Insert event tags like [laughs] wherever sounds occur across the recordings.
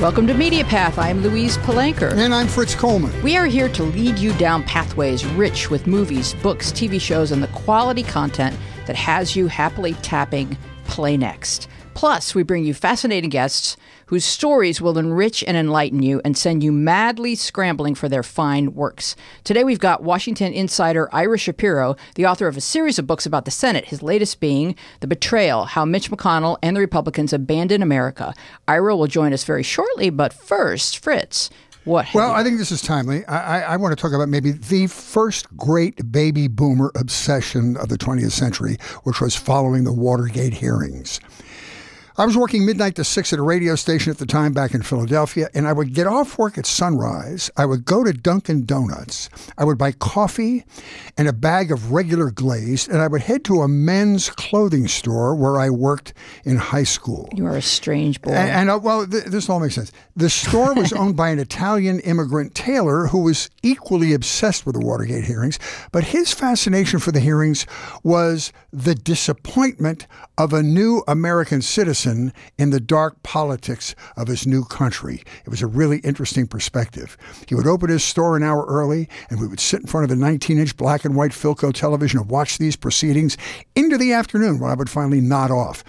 Welcome to Media Path. I'm Louise Palanker. And I'm Fritz Coleman. We are here to lead you down pathways rich with movies, books, TV shows, and the quality content that has you happily tapping play next. Plus, we bring you fascinating guests whose stories will enrich and enlighten you and send you madly scrambling for their fine works. Today, we've got Washington insider Ira Shapiro, the author of a series of books about the Senate, his latest being The Betrayal How Mitch McConnell and the Republicans Abandoned America. Ira will join us very shortly, but first, Fritz. What well, you- I think this is timely. I, I, I, want to talk about maybe the first great baby boomer obsession of the 20th century, which was following the Watergate hearings. I was working midnight to six at a radio station at the time back in Philadelphia, and I would get off work at sunrise. I would go to Dunkin' Donuts. I would buy coffee and a bag of regular glazed, and I would head to a men's clothing store where I worked in high school. You are a strange boy. And, and uh, well, th- this all makes sense. The store was [laughs] owned by an Italian immigrant tailor who was equally obsessed with the Watergate hearings, but his fascination for the hearings was the disappointment of a new American citizen in the dark politics of his new country. It was a really interesting perspective. He would open his store an hour early, and we would sit in front of a 19 inch black and white Philco television and watch these proceedings into the afternoon when I would finally nod off.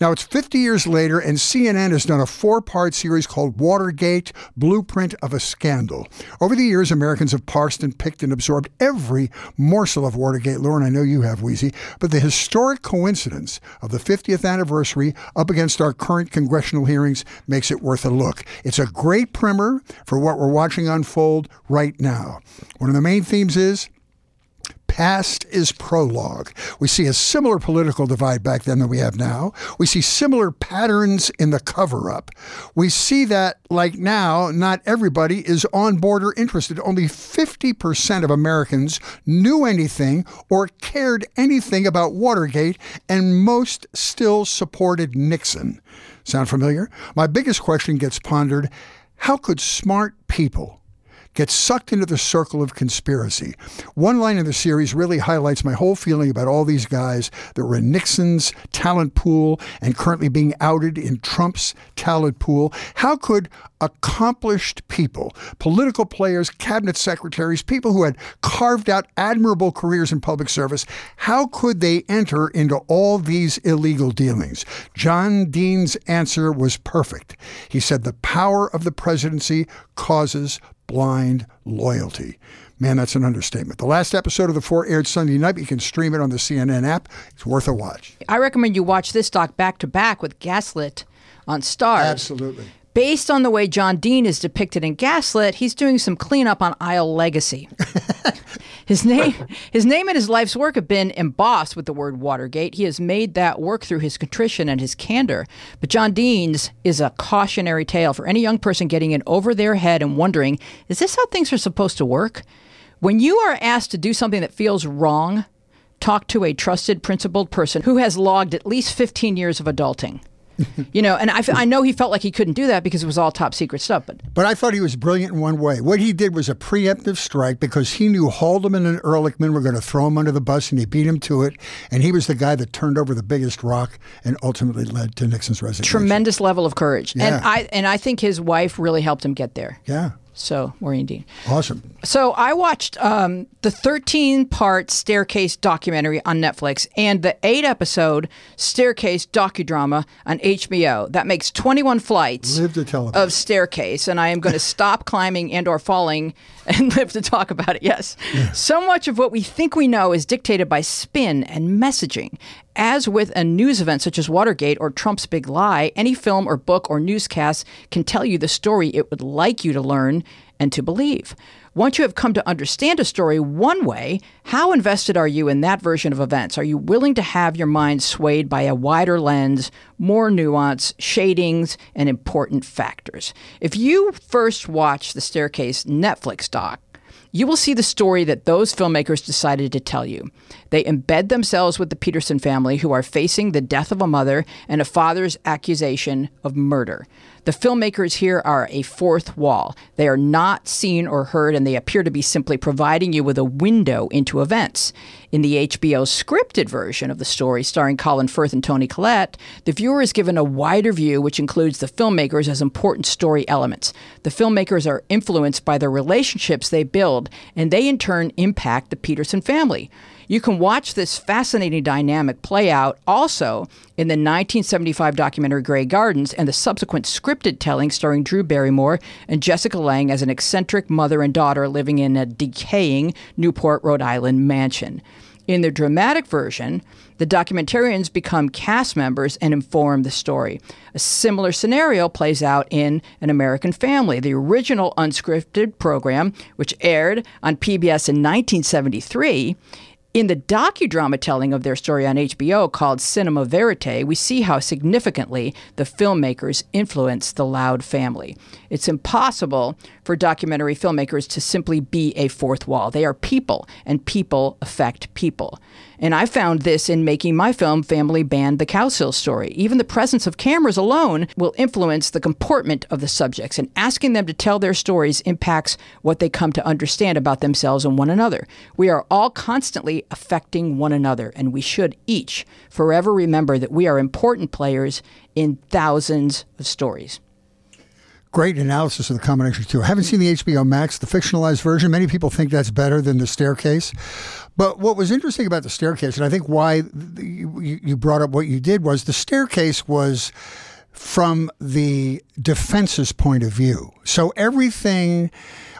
Now, it's 50 years later, and CNN has done a four part series called Watergate Blueprint of a Scandal. Over the years, Americans have parsed and picked and absorbed every morsel of Watergate lore, and I know you have, Weezy, but the historic coincidence of the 50th anniversary up against our current congressional hearings makes it worth a look. It's a great primer for what we're watching unfold right now. One of the main themes is Past is prologue. We see a similar political divide back then than we have now. We see similar patterns in the cover up. We see that, like now, not everybody is on board or interested. Only 50% of Americans knew anything or cared anything about Watergate, and most still supported Nixon. Sound familiar? My biggest question gets pondered how could smart people get sucked into the circle of conspiracy. One line in the series really highlights my whole feeling about all these guys that were in Nixon's talent pool and currently being outed in Trump's talent pool. How could accomplished people, political players, cabinet secretaries, people who had carved out admirable careers in public service, how could they enter into all these illegal dealings? John Dean's answer was perfect. He said the power of the presidency causes blind loyalty. Man, that's an understatement. The last episode of The Four aired Sunday night. You can stream it on the CNN app. It's worth a watch. I recommend you watch this doc back to back with Gaslit on Starz. Absolutely. Based on the way John Dean is depicted in Gaslit, he's doing some cleanup on Aisle Legacy. [laughs] his name, his name and his life's work have been embossed with the word Watergate. He has made that work through his contrition and his candor. But John Dean's is a cautionary tale for any young person getting in over their head and wondering, is this how things are supposed to work? When you are asked to do something that feels wrong, talk to a trusted, principled person who has logged at least 15 years of adulting. [laughs] you know, and I, I know he felt like he couldn't do that because it was all top secret stuff. But But I thought he was brilliant in one way. What he did was a preemptive strike because he knew Haldeman and Ehrlichman were going to throw him under the bus, and he beat him to it. And he was the guy that turned over the biggest rock and ultimately led to Nixon's resignation. tremendous level of courage, and I and I think his wife really helped him get there. Yeah, So Maureen Dean. awesome. So I watched um, the 13 part Staircase documentary on Netflix and the eight episode Staircase docudrama on HBO. That makes 21 flights Live to tell of Staircase, and I am going [laughs] to stop climbing and or falling and [laughs] live to talk about it. Yes. So much of what we think we know is dictated by spin and messaging. As with a news event such as Watergate or Trump's big lie, any film or book or newscast can tell you the story it would like you to learn and to believe. Once you have come to understand a story one way, how invested are you in that version of events? Are you willing to have your mind swayed by a wider lens, more nuance, shadings, and important factors? If you first watch the Staircase Netflix doc, you will see the story that those filmmakers decided to tell you. They embed themselves with the Peterson family, who are facing the death of a mother and a father's accusation of murder. The filmmakers here are a fourth wall. They are not seen or heard, and they appear to be simply providing you with a window into events. In the HBO scripted version of the story, starring Colin Firth and Toni Collette, the viewer is given a wider view, which includes the filmmakers as important story elements. The filmmakers are influenced by the relationships they build, and they in turn impact the Peterson family. You can watch this fascinating dynamic play out also in the 1975 documentary Grey Gardens and the subsequent scripted telling starring Drew Barrymore and Jessica Lange as an eccentric mother and daughter living in a decaying Newport, Rhode Island mansion. In the dramatic version, the documentarians become cast members and inform the story. A similar scenario plays out in An American Family, the original unscripted program, which aired on PBS in 1973 in the docudrama telling of their story on HBO called Cinema Verite, we see how significantly the filmmakers influenced the Loud family. It's impossible for documentary filmmakers to simply be a fourth wall. They are people, and people affect people. And I found this in making my film Family Band The Cowsill Story. Even the presence of cameras alone will influence the comportment of the subjects, and asking them to tell their stories impacts what they come to understand about themselves and one another. We are all constantly affecting one another, and we should each forever remember that we are important players in thousands of stories great analysis of the combination too. I haven't seen the HBO Max, the fictionalized version. Many people think that's better than the staircase. But what was interesting about the staircase, and I think why you brought up what you did, was the staircase was from the defense's point of view. So everything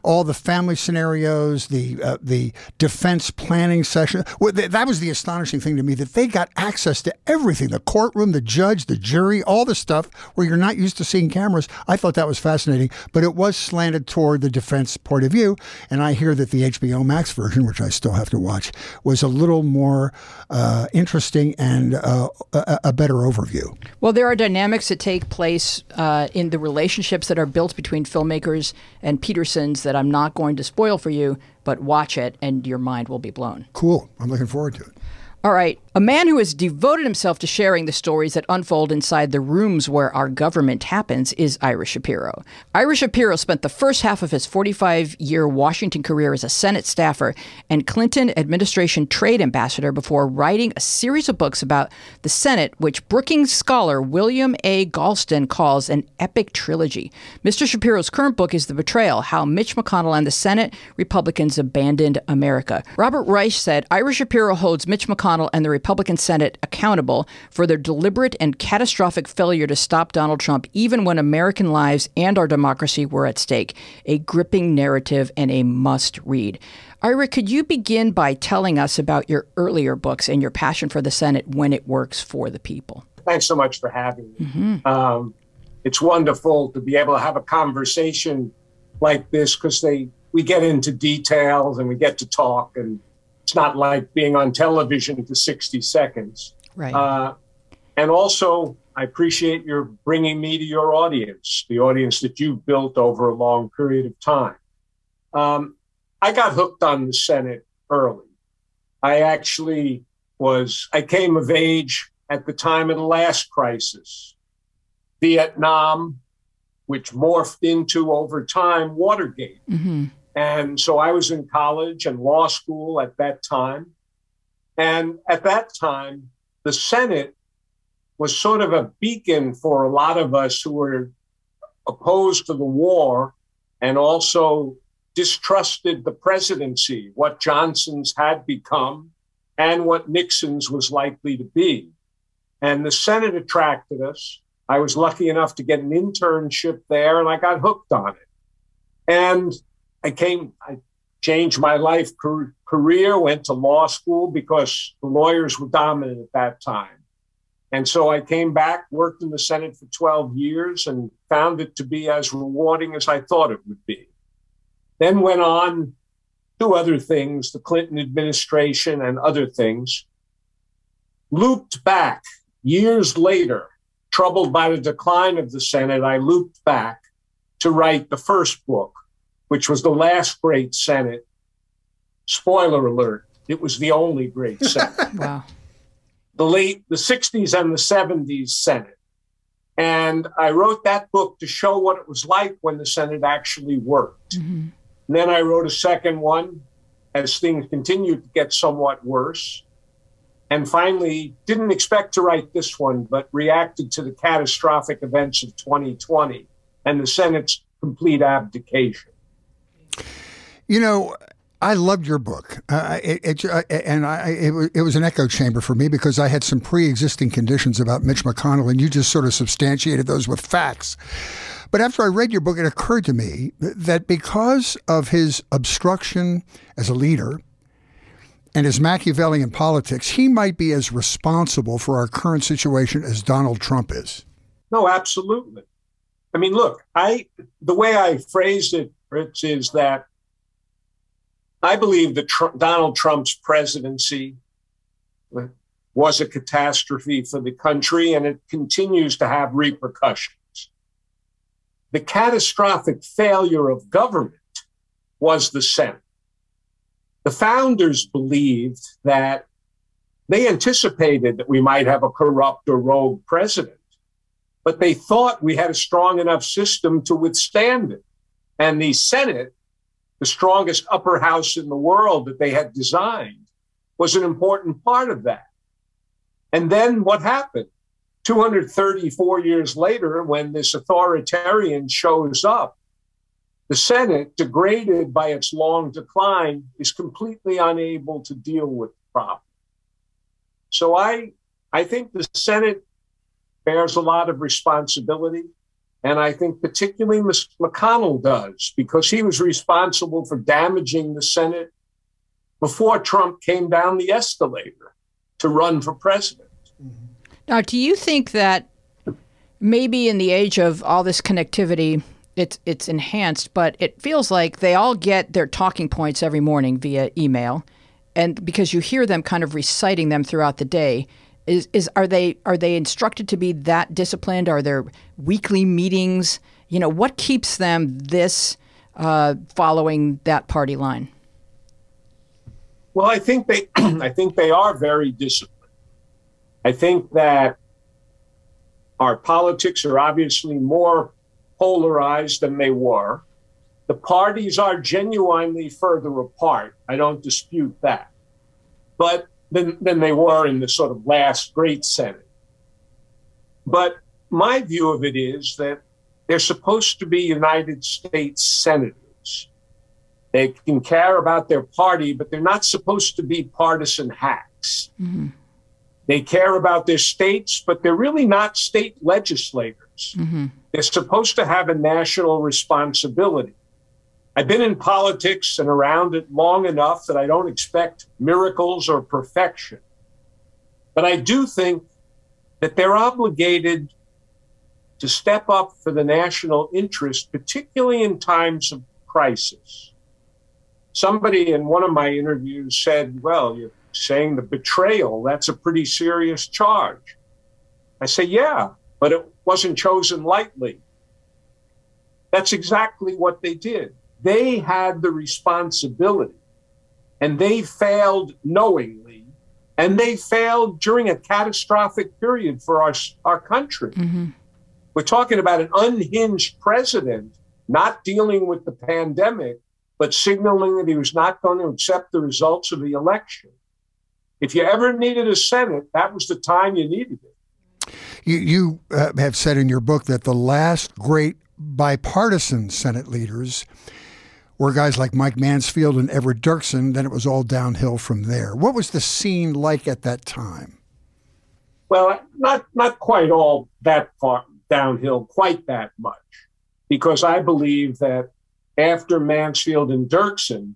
all the family scenarios, the uh, the defense planning session. Well, th- that was the astonishing thing to me that they got access to everything: the courtroom, the judge, the jury, all the stuff where you're not used to seeing cameras. I thought that was fascinating, but it was slanted toward the defense point of view. And I hear that the HBO Max version, which I still have to watch, was a little more uh, interesting and uh, a, a, better overview. Well, there are dynamics that take place uh, in the relationships that are built between filmmakers and Petersons that I'm not going to spoil for you, but watch it and your mind will be blown. Cool. I'm looking forward to it. All right. A man who has devoted himself to sharing the stories that unfold inside the rooms where our government happens is Ira Shapiro. Ira Shapiro spent the first half of his 45 year Washington career as a Senate staffer and Clinton administration trade ambassador before writing a series of books about the Senate, which Brookings scholar William A. Galston calls an epic trilogy. Mr. Shapiro's current book is The Betrayal How Mitch McConnell and the Senate Republicans Abandoned America. Robert Reich said Ira Shapiro holds Mitch McConnell and the Republican Senate accountable for their deliberate and catastrophic failure to stop Donald Trump, even when American lives and our democracy were at stake. A gripping narrative and a must read. Ira, could you begin by telling us about your earlier books and your passion for the Senate when it works for the people? Thanks so much for having me. Mm-hmm. Um, it's wonderful to be able to have a conversation like this because they we get into details and we get to talk and it's not like being on television for 60 seconds. Right. Uh, and also, I appreciate your bringing me to your audience, the audience that you've built over a long period of time. Um, I got hooked on the Senate early. I actually was, I came of age at the time of the last crisis, Vietnam, which morphed into over time Watergate. Mm-hmm. And so I was in college and law school at that time. And at that time, the Senate was sort of a beacon for a lot of us who were opposed to the war and also distrusted the presidency, what Johnson's had become and what Nixon's was likely to be. And the Senate attracted us. I was lucky enough to get an internship there and I got hooked on it. And I came, I changed my life career, went to law school because the lawyers were dominant at that time. And so I came back, worked in the Senate for 12 years, and found it to be as rewarding as I thought it would be. Then went on to other things, the Clinton administration and other things. Looped back years later, troubled by the decline of the Senate, I looped back to write the first book, which was the last great Senate. Spoiler alert, it was the only great [laughs] Senate. wow. The late, the 60s and the 70s Senate. And I wrote that book to show what it was like when the Senate actually worked. Mm-hmm. And then I wrote a second one as things continued to get somewhat worse. And finally, didn't expect to write this one, but reacted to the catastrophic events of 2020 and the Senate's complete abdication. You know, I loved your book, uh, it, it, uh, and I, it, it, was an echo chamber for me because I had some pre-existing conditions about Mitch McConnell, and you just sort of substantiated those with facts. But after I read your book, it occurred to me that because of his obstruction as a leader and his Machiavellian politics, he might be as responsible for our current situation as Donald Trump is. No, absolutely. I mean, look, I the way I phrased it, Rich, is that I believe that Trump, Donald Trump's presidency was a catastrophe for the country, and it continues to have repercussions. The catastrophic failure of government was the Senate. The founders believed that they anticipated that we might have a corrupt or rogue president, but they thought we had a strong enough system to withstand it. And the Senate the strongest upper house in the world that they had designed was an important part of that. And then what happened? 234 years later, when this authoritarian shows up, the Senate, degraded by its long decline, is completely unable to deal with the problem. So I, I think the Senate bears a lot of responsibility. And I think particularly McConnell does, because he was responsible for damaging the Senate before Trump came down the escalator to run for president. Now, do you think that maybe in the age of all this connectivity, it's it's enhanced, but it feels like they all get their talking points every morning via email, and because you hear them kind of reciting them throughout the day, is, is are they are they instructed to be that disciplined? Are there weekly meetings? You know, what keeps them this uh, following that party line? Well, I think they [clears throat] I think they are very disciplined. I think that our politics are obviously more polarized than they were. The parties are genuinely further apart. I don't dispute that. But than, than they were in the sort of last great Senate. But my view of it is that they're supposed to be United States senators. They can care about their party, but they're not supposed to be partisan hacks. Mm-hmm. They care about their states, but they're really not state legislators. Mm-hmm. They're supposed to have a national responsibility. I've been in politics and around it long enough that I don't expect miracles or perfection. But I do think that they're obligated to step up for the national interest, particularly in times of crisis. Somebody in one of my interviews said, Well, you're saying the betrayal, that's a pretty serious charge. I say, Yeah, but it wasn't chosen lightly. That's exactly what they did. They had the responsibility and they failed knowingly and they failed during a catastrophic period for our, our country. Mm-hmm. We're talking about an unhinged president not dealing with the pandemic, but signaling that he was not going to accept the results of the election. If you ever needed a Senate, that was the time you needed it. You, you uh, have said in your book that the last great bipartisan Senate leaders were guys like Mike Mansfield and Everett Dirksen. Then it was all downhill from there. What was the scene like at that time? Well, not not quite all that far downhill, quite that much, because I believe that after Mansfield and Dirksen,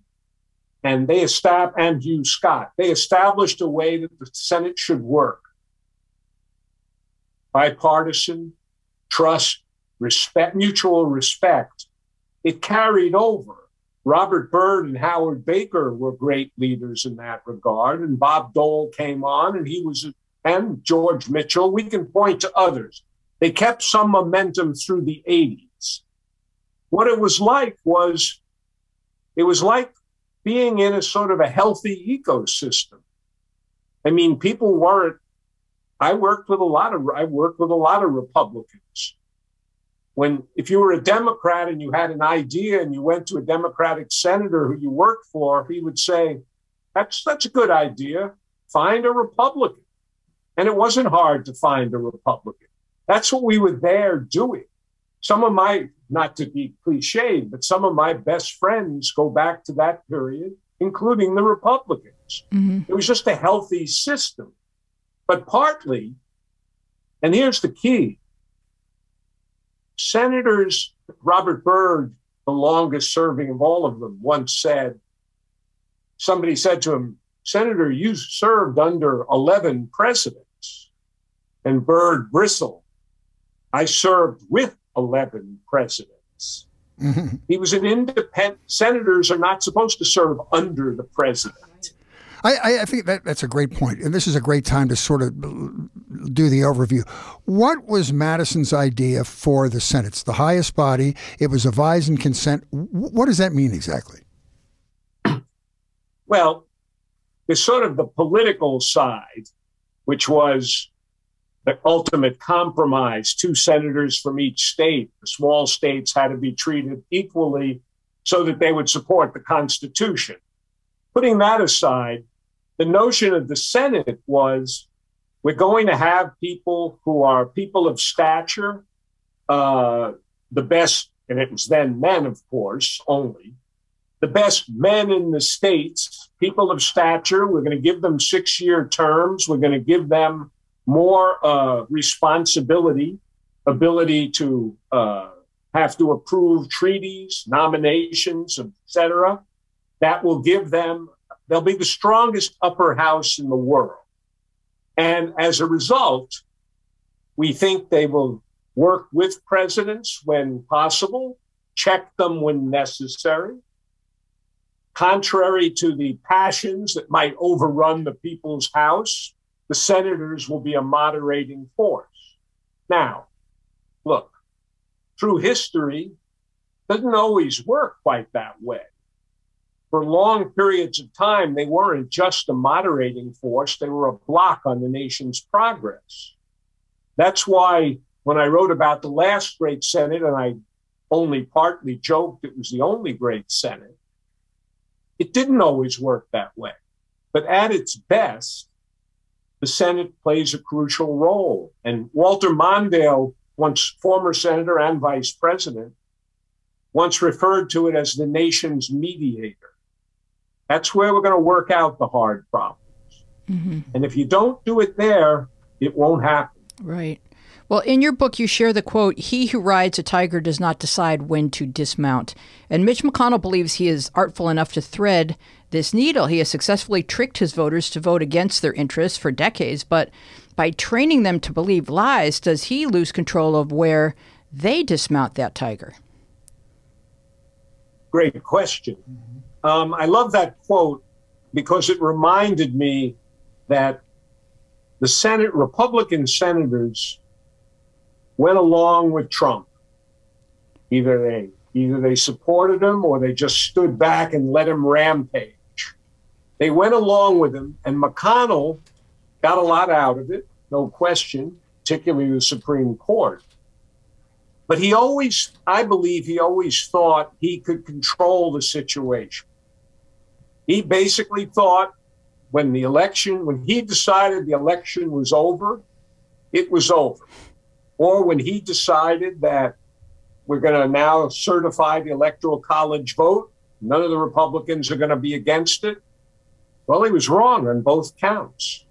and they established and Hugh Scott, they established a way that the Senate should work. Bipartisan, trust, respect, mutual respect. It carried over Robert Byrd and Howard Baker were great leaders in that regard. And Bob Dole came on, and he was, and George Mitchell. We can point to others. They kept some momentum through the 80s. What it was like was, it was like being in a sort of a healthy ecosystem. I mean, people weren't I worked with a lot of I worked with a lot of Republicans. When if you were a Democrat and you had an idea and you went to a Democratic senator who you worked for, he would say, "That's that's a good idea. Find a Republican." And it wasn't hard to find a Republican. That's what we were there doing. Some of my, not to be cliched, but some of my best friends go back to that period, including the Republicans. Mm-hmm. It was just a healthy system. But partly, and here's the key Senators, Robert Byrd, the longest serving of all of them, once said, somebody said to him, Senator, you served under 11 presidents. And Byrd bristled. I served with 11 presidents. Mm-hmm. [laughs] He was an independent. Senators are not supposed to serve under the president. I, I, think that that's a great point, and this is a great time to sort of do the overview. What was Madison's idea for the Senate? It's the highest body. It was advised and consent. What does that mean exactly? [clears throat] Well, there's sort of the political side, which was the ultimate compromise. Two senators from each state. The small states had to be treated equally so that they would support the Constitution. Putting that aside, the notion of the Senate was we're going to have people who are people of stature, uh, the best, and it was then men, of course, only, the best men in the states, people of stature. We're going to give them six year terms. We're going to give them more uh, responsibility, ability to uh, have to approve treaties, nominations, etc. That will give them, they'll be the strongest upper house in the world. And as a result, we think they will work with presidents when possible, check them when necessary. Contrary to the passions that might overrun the people's house, the senators will be a moderating force. Now, look, through history, doesn't always work quite that way. For long periods of time, they weren't just a moderating force, they were a block on the nation's progress. That's why when I wrote about the last great Senate, and I only partly joked it was the only great Senate, it didn't always work that way. But at its best, the Senate plays a crucial role. And Walter Mondale, once former senator and vice president, once referred to it as the nation's mediator. That's where we're going to work out the hard problems. Mm-hmm. And if you don't do it there, it won't happen. Right. Well, in your book, you share the quote He who rides a tiger does not decide when to dismount. And Mitch McConnell believes he is artful enough to thread this needle. He has successfully tricked his voters to vote against their interests for decades, but by training them to believe lies, does he lose control of where they dismount that tiger? Great question. Um, I love that quote because it reminded me that the Senate, Republican senators went along with Trump. Either they either they supported him or they just stood back and let him rampage. They went along with him, and McConnell got a lot out of it, no question, particularly the Supreme Court. But he always, I believe, he always thought he could control the situation. He basically thought when the election, when he decided the election was over, it was over or when he decided that we're going to now certify the electoral college vote, none of the Republicans are going to be against it. Well, he was wrong on both counts.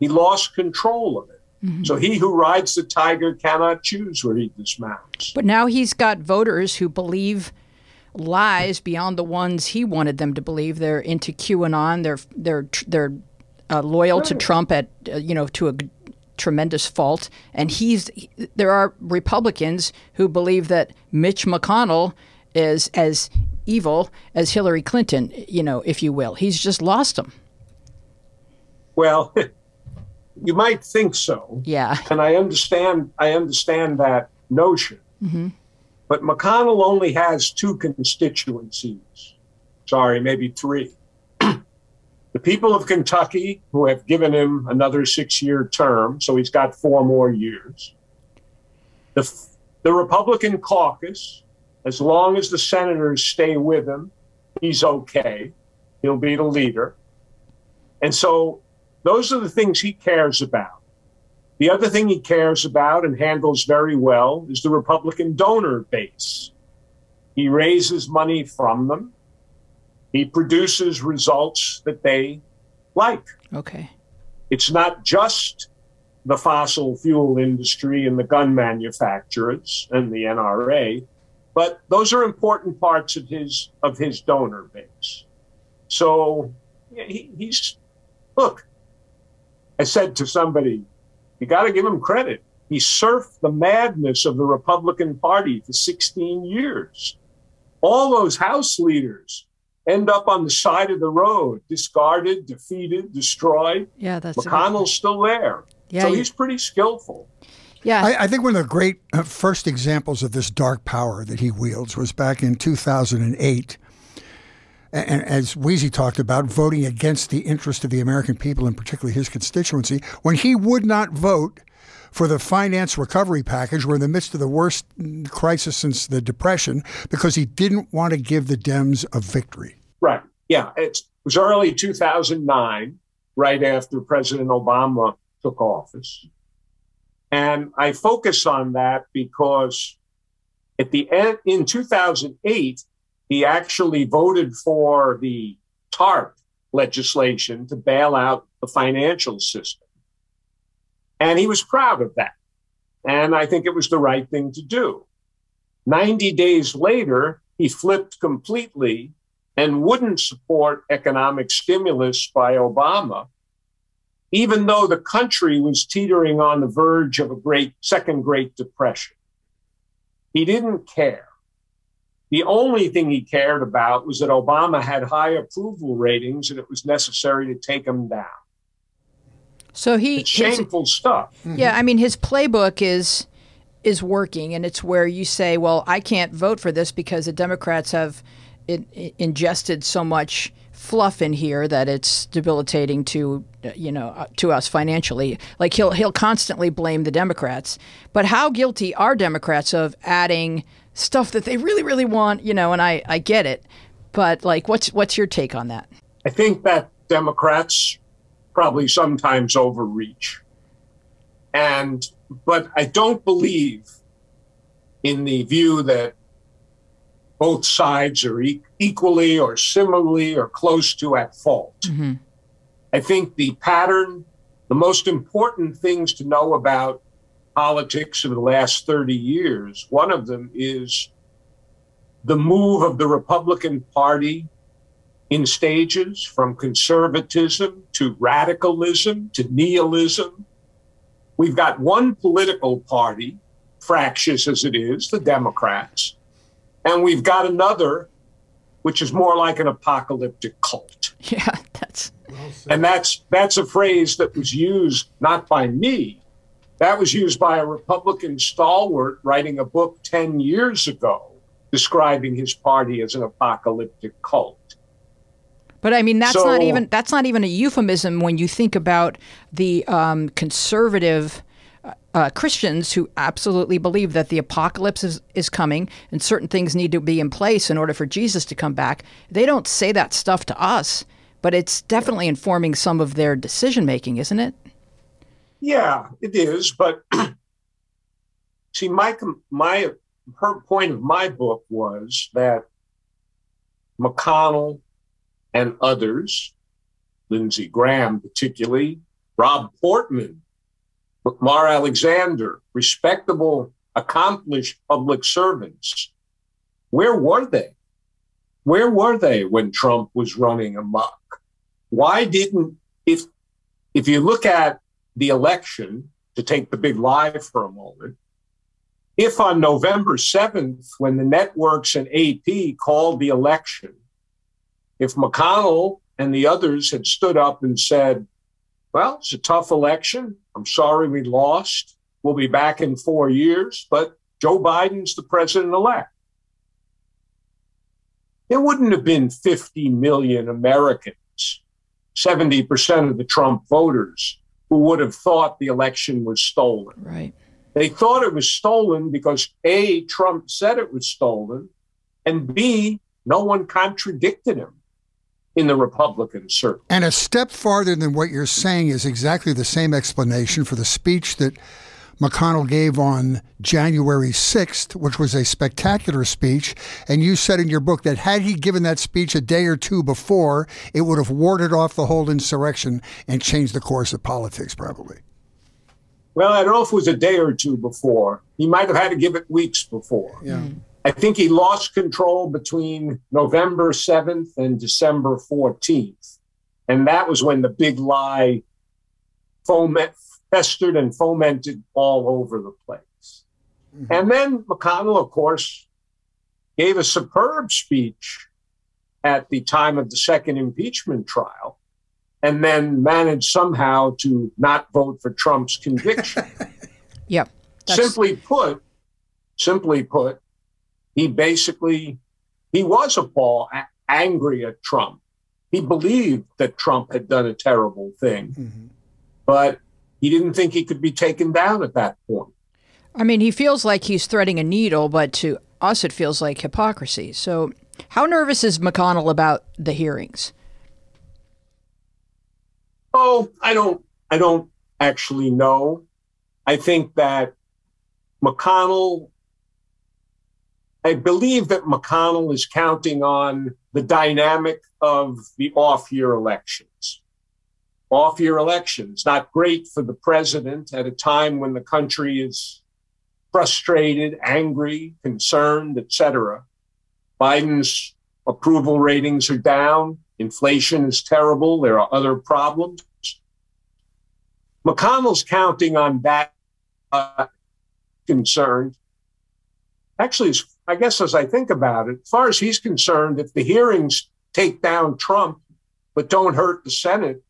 He lost control of it. Mm-hmm. So he who rides the tiger cannot choose where he dismounts. But now he's got voters who believe lies beyond the ones he wanted them to believe. They're into QAnon. They're they're they're uh, loyal to Trump at uh, you know to a tremendous fault. And he's there are Republicans who believe that Mitch McConnell is as evil as Hillary Clinton, you know, if you will. He's just lost them. Well, [laughs] you might think so. Yeah. And I understand I understand that notion. Mm-hmm. But McConnell only has two constituencies. Sorry, maybe three. [clears throat] the people of Kentucky, who have given him another six year term, so he's got four more years. The, the Republican caucus, as long as the senators stay with him, he's okay. He'll be the leader. And so those are the things he cares about. The other thing he cares about and handles very well is the Republican donor base. He raises money from them. He produces results that they like. Okay. It's not just the fossil fuel industry and the gun manufacturers and the NRA, but those are important parts of his of his donor base. So he, he's look. I said to somebody, you got to give him credit. He surfed the madness of the Republican Party for 16 years. All those House leaders end up on the side of the road, discarded, defeated, destroyed. Yeah, that's McConnell's still there. Yeah, so he's pretty skillful. Yeah. I, I, think one of the great uh, first examples of this dark power that he wields was back in 2008. And as Weezy talked about, voting against the interest of the American people and particularly his constituency, when he would not vote for the finance recovery package. We're in the midst of the worst crisis since the Depression because he didn't want to give the Dems a victory. Right. Yeah. It was early 2009, right after President Obama took office. And I focus on that because at the end, in 2008, he actually voted for the TARP legislation to bail out the financial system. And he was proud of that. And I think it was the right thing to do. 90 days later, he flipped completely and wouldn't support economic stimulus by Obama, even though the country was teetering on the verge of a great second Great Depression. He didn't care. The only thing he cared about was that Obama had high approval ratings and it was necessary to take him down. So he it's shameful his, stuff. Yeah, I mean his playbook is is working, and it's where you say, "Well, I can't vote for this because the Democrats have in, in, ingested so much fluff in here that it's debilitating to you know uh, to us financially." Like he'll he'll constantly blame the Democrats, but how guilty are Democrats of adding stuff that they really really want? You know, and I I get it, but like, what's what's your take on that? I think that Democrats probably sometimes overreach. And, but I don't believe in the view that both sides are e- equally or similarly or close to at fault. Mm-hmm. I think the pattern, the most important things to know about politics of the last 30 years, one of them is the move of the Republican Party in stages from conservatism to radicalism to nihilism. We've got one political party, fractious as it is, the Democrats, and we've got another, which is more like an apocalyptic cult. [laughs] Yeah, that's and that's that's a phrase that was used not by me. That was used by a Republican stalwart writing a book 10 years ago describing his party as an apocalyptic cult. But I mean, that's so, not even that's not even a euphemism when you think about the um, conservative. Uh, Christians who absolutely believe that the apocalypse is, is coming and certain things need to be in place in order for Jesus to come back, they don't say that stuff to us, but it's definitely informing some of their decision making, isn't it? Yeah, it is. But [clears throat] see, my my her point of my book was that McConnell and others, Lindsey Graham particularly, Rob Portman, Mar Alexander, respectable, accomplished public servants. Where were they? Where were they when Trump was running amok? Why didn't if if you look at the election to take the big lie for a moment, if on November 7th, when the networks and AP called the election, if McConnell and the others had stood up and said, well, it's a tough election. I'm sorry we lost. We'll be back in four years, but Joe Biden's the president elect. There wouldn't have been 50 million Americans 70% of the Trump voters who would have thought the election was stolen. Right. They thought it was stolen because A, Trump said it was stolen, and B, no one contradicted him in the Republican circle. And a step farther than what you're saying is exactly the same explanation for the speech that McConnell gave on January 6th, which was a spectacular speech. And you said in your book that had he given that speech a day or two before, it would have warded off the whole insurrection and changed the course of politics, probably. Well, I don't know if it was a day or two before. He might have had to give it weeks before. Yeah. Mm-hmm. I think he lost control between November 7th and December 14th. And that was when the big lie foment, festered and fomented all over the place. Mm-hmm. And then McConnell, of course, gave a superb speech at the time of the second impeachment trial and then managed somehow to not vote for Trump's [laughs] conviction. yep. Simply put, simply put, he basically he was appalled, angry at Trump. He believed that Trump had done a terrible thing, mm-hmm. but he didn't think he could be taken down at that point. I mean, he feels like he's threading a needle, but to us, it feels like hypocrisy. So, how nervous is McConnell about the hearings? Oh, I don't. I don't actually know. I think that McConnell. I believe that McConnell is counting on the dynamic of the off-year elections off year elections. Not great for the president at a time when the country is frustrated, angry, concerned, etc. Biden's approval ratings are down. Inflation is terrible. There are other problems. McConnell's counting on that uh, concerned. Actually, I guess as I think about it, as far as he's concerned, if the hearings take down Trump but don't hurt the Senate,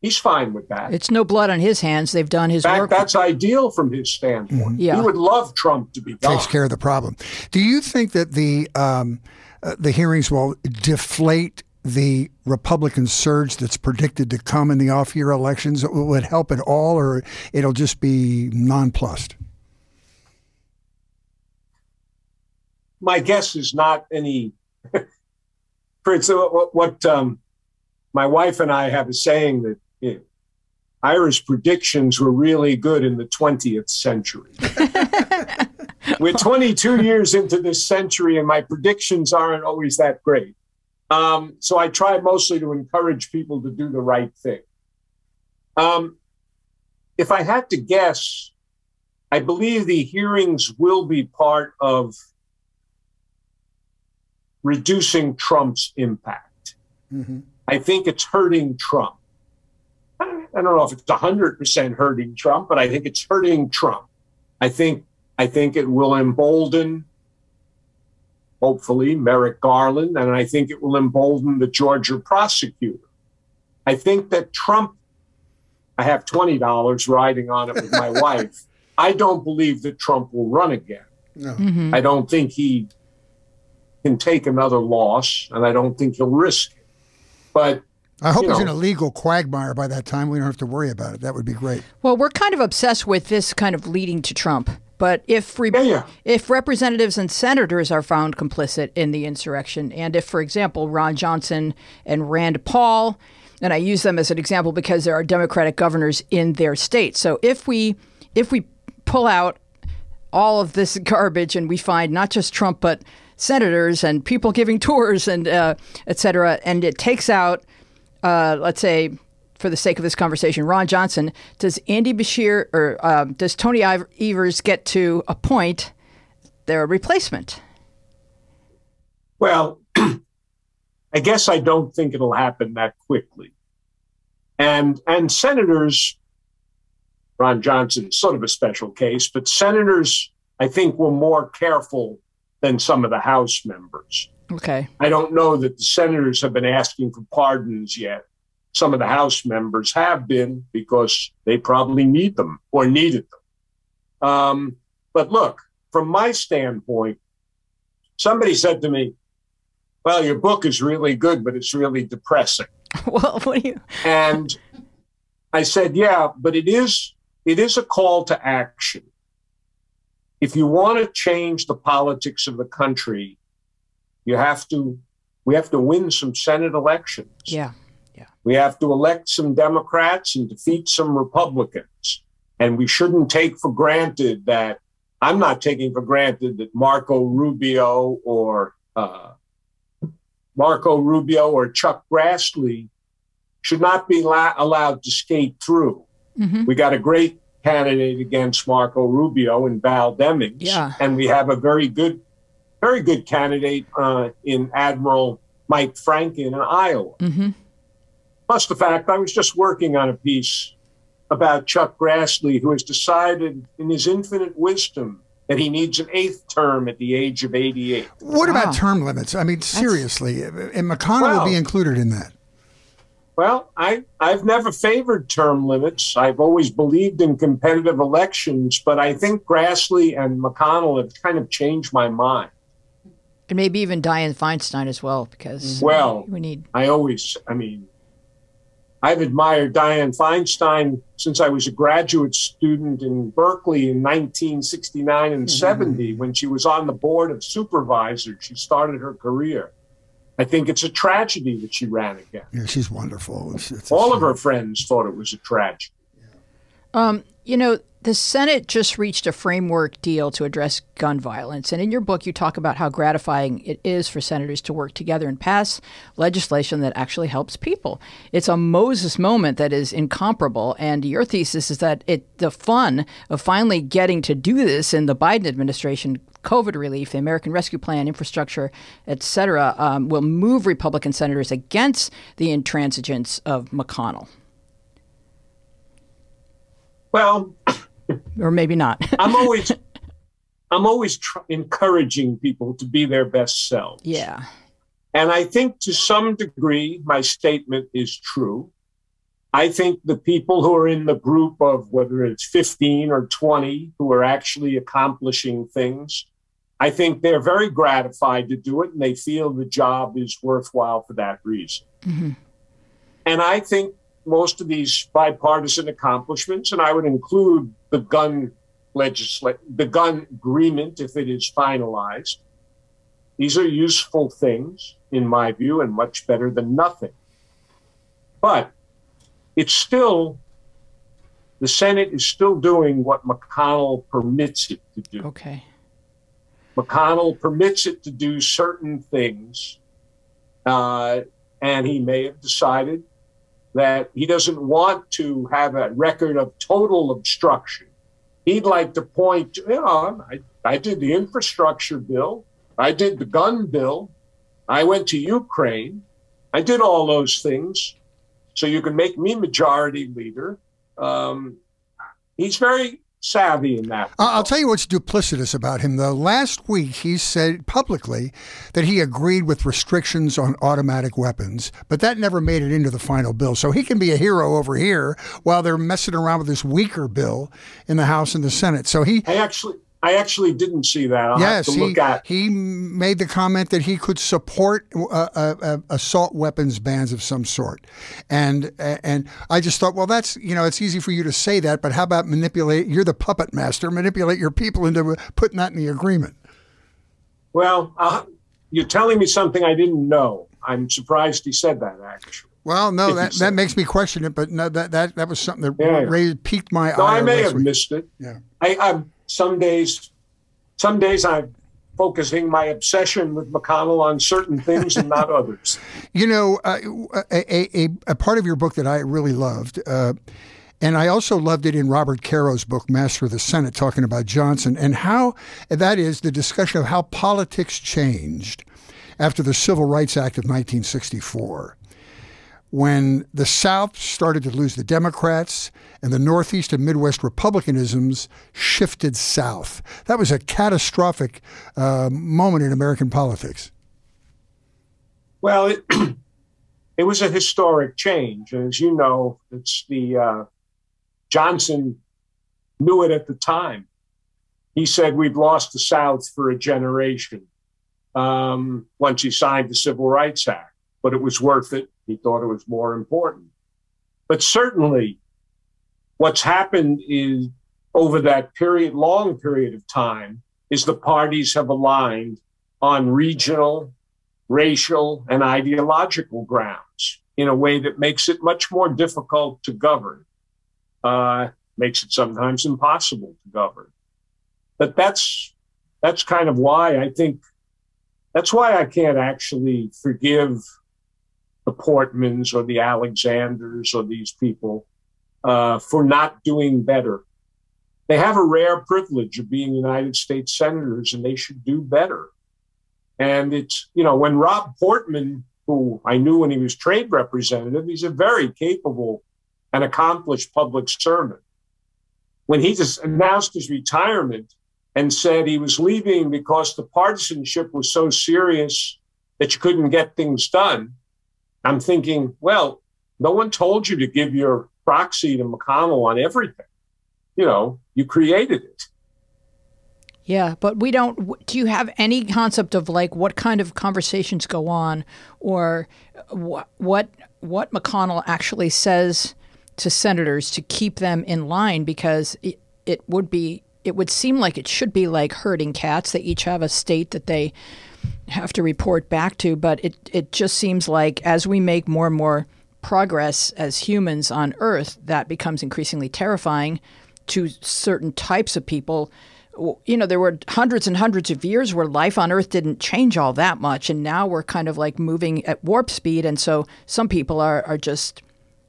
he's fine with that. It's no blood on his hands. They've done his fact, work. That's ideal from his standpoint. Mm-hmm. Yeah. He would love Trump to be gone. Takes care of the problem. Do you think that the um, uh, the hearings will deflate the Republican surge that's predicted to come in the off-year elections? Will it help at all, or it'll just be nonplussed? My guess is not any. [laughs] For instance, what, what um, my wife and I have a saying that you know, Ira's predictions were really good in the 20th century. [laughs] We're 22 years into this century, and my predictions aren't always that great. Um, so I try mostly to encourage people to do the right thing. Um, if I had to guess, I believe the hearings will be part of reducing Trump's impact. Mm-hmm. I think it's hurting Trump. I don't know if it's 100% hurting Trump, but I think it's hurting Trump. I think I think it will embolden hopefully Merrick Garland and I think it will embolden the Georgia prosecutor. I think that Trump I have $20 riding on it with my [laughs] wife. I don't believe that Trump will run again. No. Mm-hmm. I don't think he can take another loss and I don't think he'll risk it. But I hope he's know. in a legal quagmire by that time. We don't have to worry about it. That would be great. Well, we're kind of obsessed with this kind of leading to Trump. But if re- yeah, yeah. if representatives and senators are found complicit in the insurrection, and if, for example, Ron Johnson and Rand Paul, and I use them as an example because there are Democratic governors in their state. So if we if we pull out all of this garbage and we find not just Trump but senators and people giving tours and uh, et cetera, and it takes out, uh, let's say, for the sake of this conversation, Ron Johnson, does Andy Beshear or uh, does Tony Evers get to appoint their replacement? Well, [clears throat] I guess I don't think it'll happen that quickly. And and senators, Ron Johnson is sort of a special case, but senators, I think, were more careful than some of the House members. Okay. I don't know that the senators have been asking for pardons yet. Some of the House members have been because they probably need them or needed them. Um, but look, from my standpoint, somebody said to me, Well, your book is really good, but it's really depressing. [laughs] well, what do you? And I said, yeah, but it is it is a call to action. If you want to change the politics of the country, you have to we have to win some Senate elections. Yeah. Yeah. We have to elect some Democrats and defeat some Republicans. And we shouldn't take for granted that I'm not taking for granted that Marco Rubio or uh, Marco Rubio or Chuck Grassley should not be la- allowed to skate through. Mm-hmm. We got a great candidate against Marco Rubio and Val Demings, yeah. and we have a very good, very good candidate uh, in Admiral Mike Franken in Iowa. Mm-hmm. Plus the fact I was just working on a piece about Chuck Grassley, who has decided in his infinite wisdom that he needs an eighth term at the age of 88. What wow. about term limits? I mean, seriously, That's... and McConnell well, would be included in that. Well, I, I've never favored term limits. I've always believed in competitive elections, but I think Grassley and McConnell have kind of changed my mind. And maybe even Dianne Feinstein as well, because well, we need. I always, I mean, I've admired Dianne Feinstein since I was a graduate student in Berkeley in 1969 and mm-hmm. 70 when she was on the board of supervisors. She started her career. I think it's a tragedy that she ran again. Yeah, she's wonderful. It's, it's All of her friends thought it was a tragedy. Um, you know, the Senate just reached a framework deal to address gun violence. And in your book, you talk about how gratifying it is for senators to work together and pass legislation that actually helps people. It's a Moses moment that is incomparable. And your thesis is that it, the fun of finally getting to do this in the Biden administration COVID relief, the American Rescue Plan, infrastructure, et cetera, um, will move Republican senators against the intransigence of McConnell. Well, or maybe not. [laughs] I'm always, I'm always tr- encouraging people to be their best selves. Yeah. And I think to some degree, my statement is true. I think the people who are in the group of whether it's 15 or 20 who are actually accomplishing things, I think they're very gratified to do it and they feel the job is worthwhile for that reason. Mm-hmm. And I think most of these bipartisan accomplishments, and I would include the gun legislate the gun agreement if it is finalized. These are useful things, in my view, and much better than nothing. But it's still the Senate is still doing what McConnell permits it to do. Okay. McConnell permits it to do certain things, uh, and he may have decided that he doesn't want to have a record of total obstruction. He'd like to point, you know, I, I did the infrastructure bill, I did the gun bill, I went to Ukraine, I did all those things. So you can make me majority leader. Um, he's very savvy in that. I'll tell you what's duplicitous about him, though. Last week, he said publicly that he agreed with restrictions on automatic weapons, but that never made it into the final bill. So he can be a hero over here while they're messing around with this weaker bill in the House and the Senate. So he. I actually. I actually didn't see that. I'll yes, he, he made the comment that he could support uh, uh, uh, assault weapons bans of some sort, and and I just thought, well, that's you know, it's easy for you to say that, but how about manipulate? You're the puppet master. Manipulate your people into putting that in the agreement. Well, uh, you're telling me something I didn't know. I'm surprised he said that. Actually. Well, no, that, that makes me question it, but no, that that, that was something that yeah, raised, piqued my eye. I may have missed it. Yeah, I, I'm some days, some days I'm focusing my obsession with McConnell on certain things and not [laughs] others. You know, uh, a, a, a, part of your book that I really loved, uh, and I also loved it in Robert Caro's book, Master of the Senate, talking about Johnson and how that is the discussion of how politics changed after the Civil Rights Act of 1964 when the South started to lose the Democrats and the Northeast and Midwest Republicanisms shifted south. That was a catastrophic uh, moment in American politics. Well, it, [clears throat] it, was a historic change. As you know, it's the uh, Johnson knew it at the time. He said, We've lost the South for a generation um, once he signed the Civil Rights Act, but it was worth it He thought it was more important. But certainly, what's happened is over that period, long period of time, is the parties have aligned on regional, racial, and ideological grounds in a way that makes it much more difficult to govern, uh, makes it sometimes impossible to govern. But that's that's kind of why I think that's why I can't actually forgive the Portmans or the Alexanders or these people uh, for not doing better. They have a rare privilege of being United States senators, and they should do better. And it's you know when Rob Portman, who I knew when he was trade representative, he's a very capable and accomplished public servant. When he just announced his retirement, and said he was leaving because the partisanship was so serious that you couldn't get things done. I'm thinking, well, no one told you to give your proxy to McConnell on everything. You know, you created it. Yeah, but we don't. Do you have any concept of like what kind of conversations go on, or what what what McConnell actually says to senators to keep them in line? Because it, it would be it would seem like it should be like herding cats. They each have a state that they have to report back to, but it, it just seems like as we make more and more progress as humans on Earth, that becomes increasingly terrifying to certain types of people. You know, there were hundreds and hundreds of years where life on Earth didn't change all that much, and now we're kind of like moving at warp speed, and so some people are, are just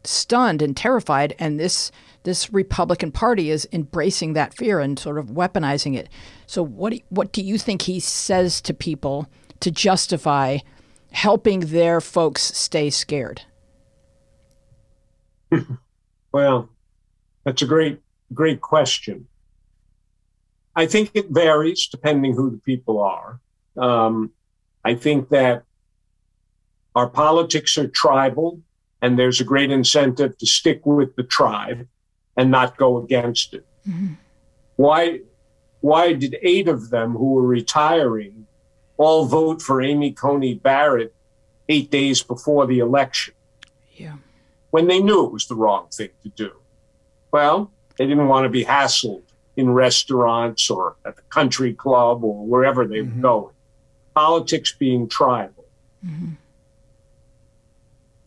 stunned and terrified, and this this Republican Party is embracing that fear and sort of weaponizing it. So, what do, what do you think he says to people to justify helping their folks stay scared? [laughs] well, that's a great, great question. I think it varies depending who the people are. Um, I think that our politics are tribal, and there's a great incentive to stick with the tribe and not go against it. Mm-hmm. Why, why did eight of them who were retiring all vote for Amy Coney Barrett eight days before the election? Yeah. When they knew it was the wrong thing to do. Well, they didn't want to be hassled in restaurants or at the country club or wherever they mm-hmm. were going. Politics being tribal. Mm-hmm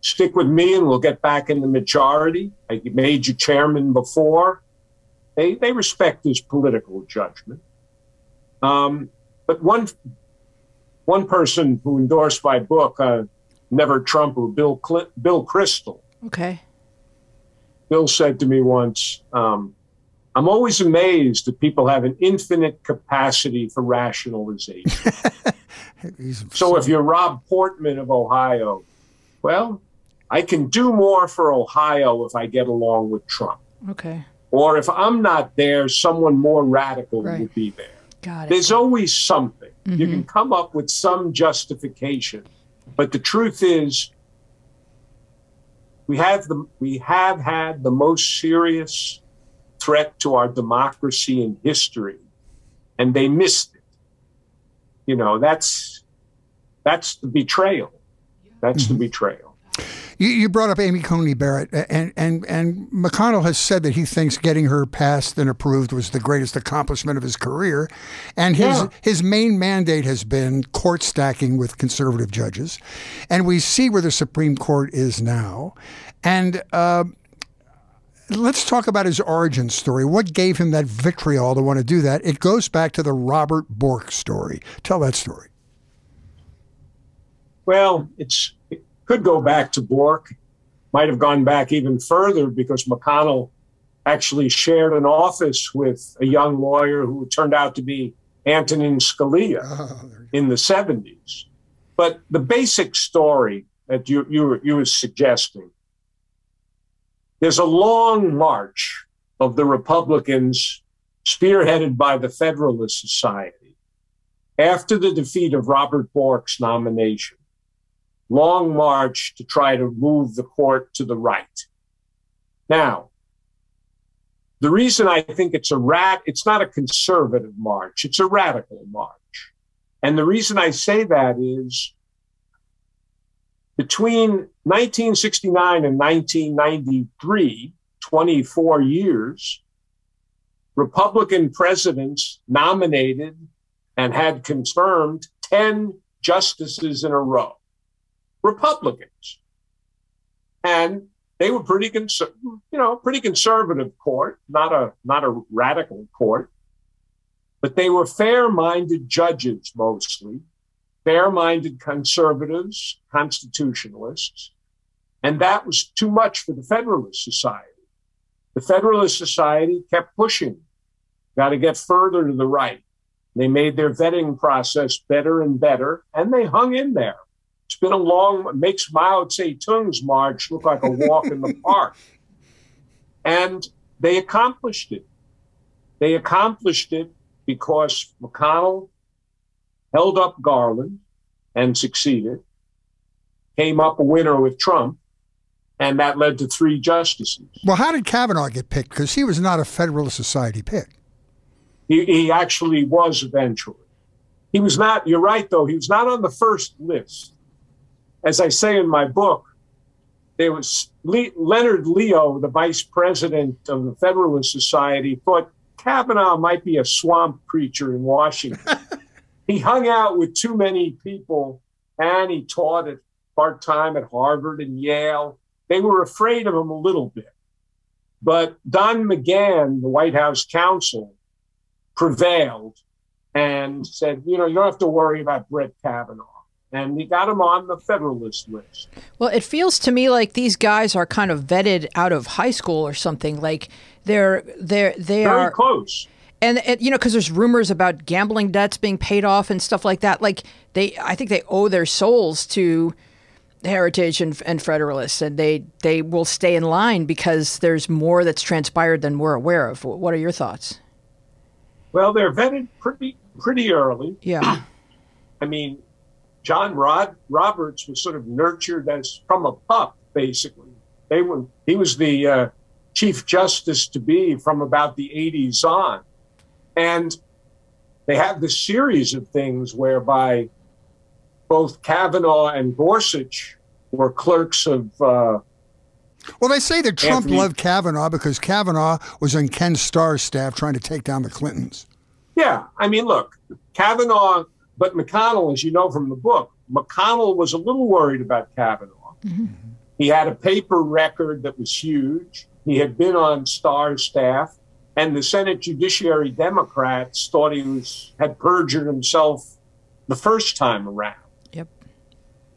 stick with me and we'll get back in the majority. I made you chairman before. They, they respect his political judgment. Um, but one, one person who endorsed my book, uh, Never Trumper, Bill, Cl- Bill Kristol. Okay. Bill said to me once, um, I'm always amazed that people have an infinite capacity for rationalization. [laughs] so if you're Rob Portman of Ohio, well, I can do more for Ohio if I get along with Trump. Okay. Or if I'm not there, someone more radical right. will be there. Got it. There's always something. Mm-hmm. You can come up with some justification. But the truth is, we have the we have had the most serious threat to our democracy in history, and they missed it. You know, that's that's the betrayal. That's mm-hmm. the betrayal. You, you, brought up Amy Coney Barrett, and, and, and McConnell has said that he thinks getting her passed and approved was the greatest accomplishment of his career. And his, yeah. his main mandate has been court stacking with conservative judges. And we see where the Supreme Court is now. And uh, let's talk about his origin story. What gave him that vitriol to want to do that? It goes back to the Robert Bork story. Tell that story. Well, it's could go back to Bork, might have gone back even further because McConnell actually shared an office with a young lawyer who turned out to be Antonin Scalia oh, in the 70s. But the basic story that you, you, you were suggesting there's a long march of the Republicans spearheaded by the Federalist Society after the defeat of Robert Bork's nomination long march to try to move the court to the right. Now, the reason I think it's a rat, it's not a conservative march, it's a radical march. And the reason I say that is Between 1969 and 1993, 24 years, Republican presidents nominated and had confirmed 10 justices in a row. Republicans. And they were pretty, cons- you know, pretty conservative court, not a not a radical court, but they were fair-minded judges mostly, fair-minded conservatives, constitutionalists, and that was too much for the Federalist Society. The Federalist Society kept pushing, got to get further to the right. They made their vetting process better and better, and they hung in there. It's been a long, makes Mao Zedong's march look like a walk in the [laughs] park. And they accomplished it. They accomplished it because McConnell held up Garland and succeeded, came up a winner with Trump, and that led to three justices. Well, how did Kavanaugh get picked? Because he was not a Federalist Society pick. He, he actually was eventually. He was not, you're right, though, he was not on the first list. As I say in my book, there was Le- Leonard Leo, the vice president of the Federalist Society, thought Kavanaugh might be a swamp creature in Washington. [laughs] he hung out with too many people and he taught at part time at Harvard and Yale. They were afraid of him a little bit. But Don McGahn, the White House counsel, prevailed and said, you know, you don't have to worry about Brett Kavanaugh. And we got him on the Federalist list. Well, it feels to me like these guys are kind of vetted out of high school or something. Like they're they're they Very are close. and it, you know because there's rumors about gambling debts being paid off and stuff like that. Like they, I think they owe their souls to Heritage and, and Federalists, and they they will stay in line because there's more that's transpired than we're aware of. What are your thoughts? Well, they're vetted pretty pretty early. Yeah. [clears throat] I mean, John Rod Roberts was sort of nurtured as from a pup, basically. They were he was the uh, chief justice to be from about the 80s on, and they have this series of things whereby both Kavanaugh and Gorsuch were clerks of. Uh, Well, they say that Trump Anthony- loved Kavanaugh because Kavanaugh was on Ken Starr's staff trying to take down the Clintons. Yeah, I mean, look, Kavanaugh, but McConnell, as you know from the book, McConnell was a little worried about Kavanaugh. Mm-hmm. He had a paper record that was huge. He had been on Starr's staff, and the Senate Judiciary Democrats thought he was had perjured himself the first time around Yep.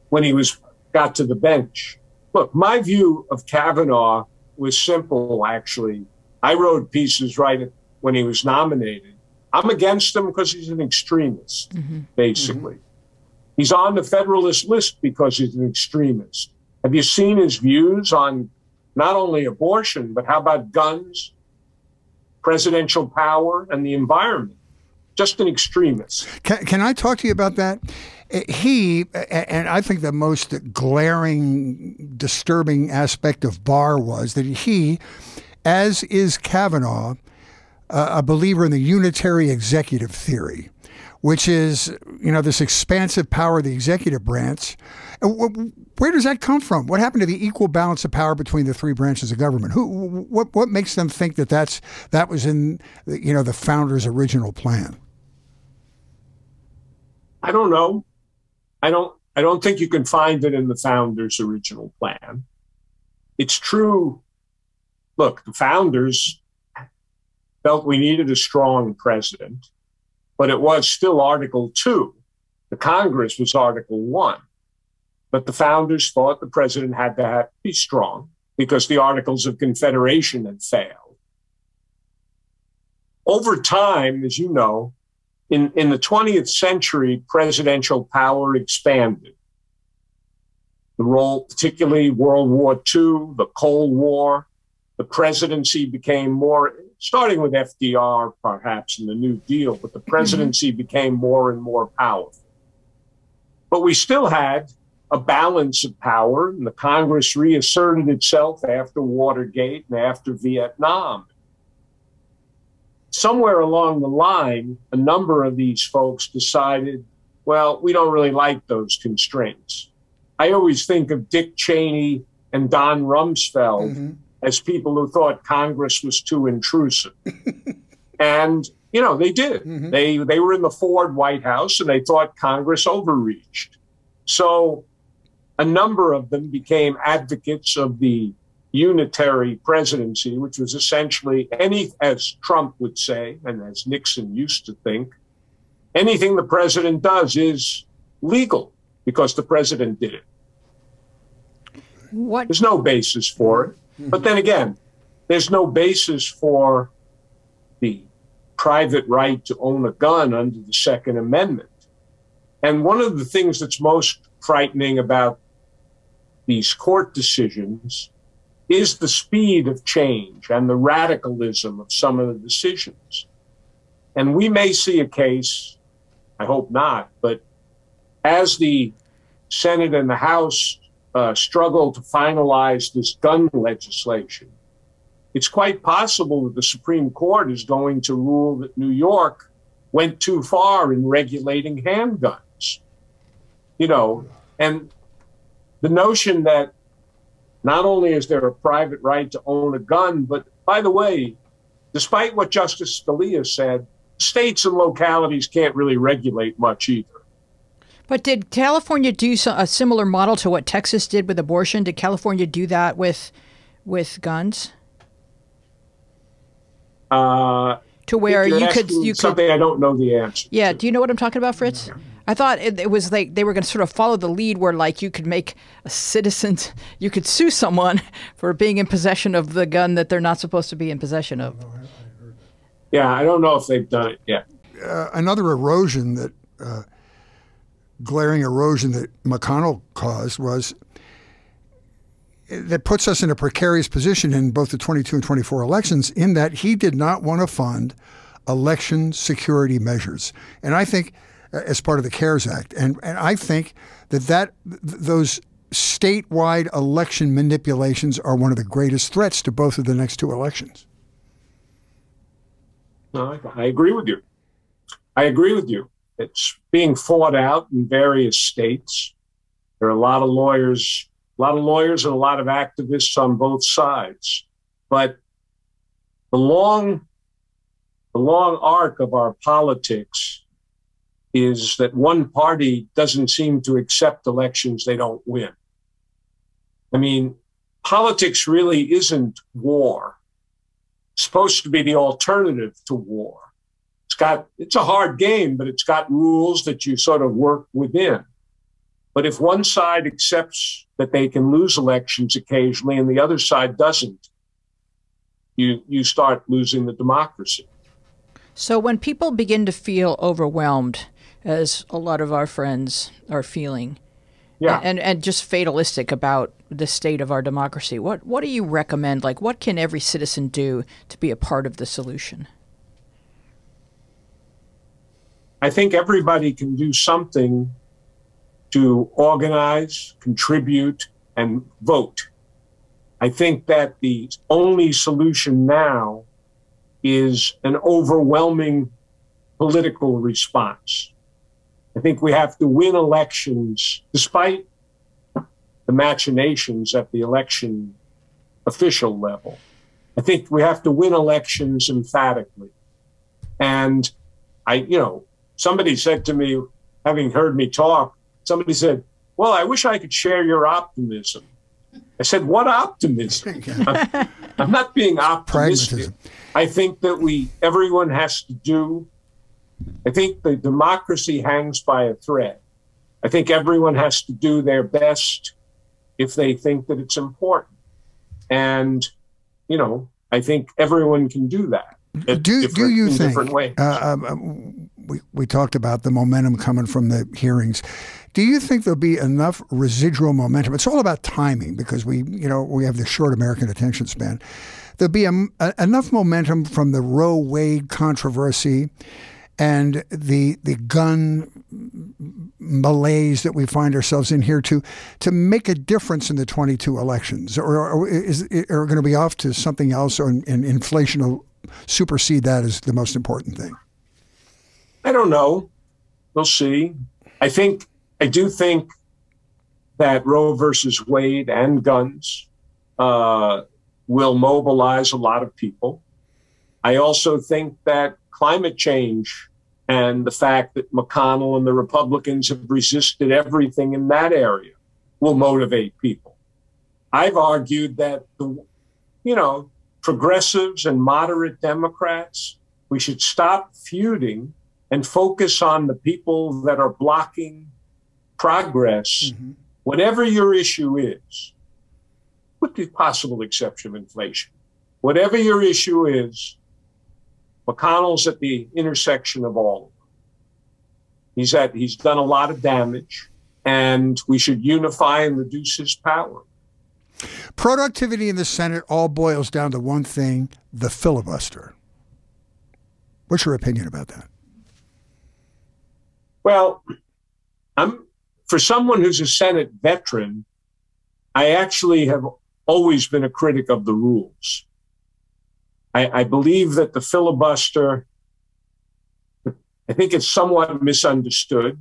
when he was got to the bench. Look, my view of Kavanaugh was simple. Actually, I wrote pieces right when he was nominated. I'm against him because he's an extremist, mm-hmm. Mm-hmm. basically. He's on the Federalist list because he's an extremist. Have you seen his views on not only abortion, but how about guns, presidential power, and the environment? Just an extremist. Can, can I talk to you about that? He, and I think the most glaring, disturbing aspect of Barr was that he, as is Kavanaugh, a believer in the unitary executive theory, which is, you know, this expansive power of the executive branch. Where does that come from? What happened to the equal balance of power between the three branches of government? Who, what, what makes them think that that's that was in, you know, the founders' original plan? I don't know. I don't I don't think you can find it in the founders' original plan. It's true. Look, the founders felt we needed a strong president, but it was still Article 2. The Congress was Article 1. But the founders thought the president had to have, be strong because the Articles of Confederation had failed. Over time, as you know, in, in the 20th century, presidential power expanded. The role, particularly World War II, the Cold War, the presidency became more, starting with FDR perhaps in the New Deal, but the presidency became more and more powerful. But we still had a balance of power, and the Congress reasserted itself after Watergate and after Vietnam somewhere along the line, a number of these folks decided, well, we don't really like those constraints. I always think of Dick Cheney and Don Rumsfeld mm-hmm. As people who thought Congress was too intrusive. [laughs] and you know, they did. Mm-hmm. They they were in the Ford White House and they thought Congress overreached. So a number of them became advocates of the unitary presidency, which was essentially any, as Trump would say, and as Nixon used to think, anything the president does is legal because the president did it. What? There's no basis for it. But then again, there's no basis for the private right to own a gun under the Second Amendment. And one of the things that's most frightening about these court decisions is the speed of change and the radicalism of some of the decisions. And we may see a case, I hope not, but as the Senate and the House uh, struggle to finalize this gun legislation, it's quite possible that the Supreme Court is going to rule that New York went too far in regulating handguns. You know, and the notion that not only is there a private right to own a gun, but by the way, despite what Justice Scalia said, states and localities can't really regulate much either. But did California do a similar model to what Texas did with abortion? Did California do that with with guns? Uh, to where you could you could something I don't know the answer. Yeah, to. do you know what I'm talking about, Fritz? I thought it, it was like they were going to sort of follow the lead where like you could make a citizen, [laughs] you could sue someone [laughs] for being in possession of the gun that they're not supposed to be in possession of. Yeah, I don't know if they've done it yet. Uh, another erosion that, uh, glaring erosion that McConnell caused was that puts us in a precarious position in both the 22 and 24 elections in that he did not want to fund election security measures. And I think uh, as part of the CARES Act. And, and I think that, that those statewide election manipulations are one of the greatest threats to both of the next two elections. No, I agree with you. I agree with you. It's being fought out in various states. There are a lot of lawyers, a lot of lawyers and a lot of activists on both sides. But the long, the long arc of our politics is that one party doesn't seem to accept elections they don't win. I mean, politics really isn't war. It's supposed to be the alternative to war. It's got it's a hard game, but it's got rules that you sort of work within. But if one side accepts that they can lose elections occasionally and the other side doesn't, you you start losing the democracy. So when people begin to feel overwhelmed, as a lot of our friends are feeling. Yeah. And, and just fatalistic about the state of our democracy. What what do you recommend? Like what can every citizen do to be a part of the solution? I think everybody can do something to organize, contribute, and vote. I think that the only solution now is an overwhelming political response. I think we have to win elections despite the machinations at the election official level. I think we have to win elections emphatically. And I, you know, somebody said to me, having heard me talk, somebody said, Well, I wish I could share your optimism. I said, What optimism? [laughs] I'm, I'm not being optimistic. I think that we, everyone has to do I think the democracy hangs by a thread. I think everyone has to do their best if they think that it's important. And, you know, I think everyone can do that. Do, do you think, uh, um, we, we talked about the momentum coming from the hearings. Do you think there'll be enough residual momentum? It's all about timing because we, you know, we have the short American attention span. There'll be a, a, enough momentum from the Roe Wade controversy and the the gun malaise that we find ourselves in here to to make a difference in the 22 elections, or, or is are going to be off to something else, or and inflation will supersede that as the most important thing? I don't know. We'll see. I think I do think that Roe versus Wade and guns uh, will mobilize a lot of people. I also think that climate change and the fact that McConnell and the Republicans have resisted everything in that area will motivate people. I've argued that the, you know, progressives and moderate Democrats, we should stop feuding and focus on the people that are blocking progress, mm-hmm. whatever your issue is, with the possible exception of inflation. Whatever your issue is, McConnell's at the intersection of all of them. He's at he's done a lot of damage, and we should unify and reduce his power. Productivity in the Senate all boils down to one thing the filibuster. What's your opinion about that? Well, I'm for someone who's a Senate veteran, I actually have always been a critic of the rules. I, I believe that the filibuster, I think it's somewhat misunderstood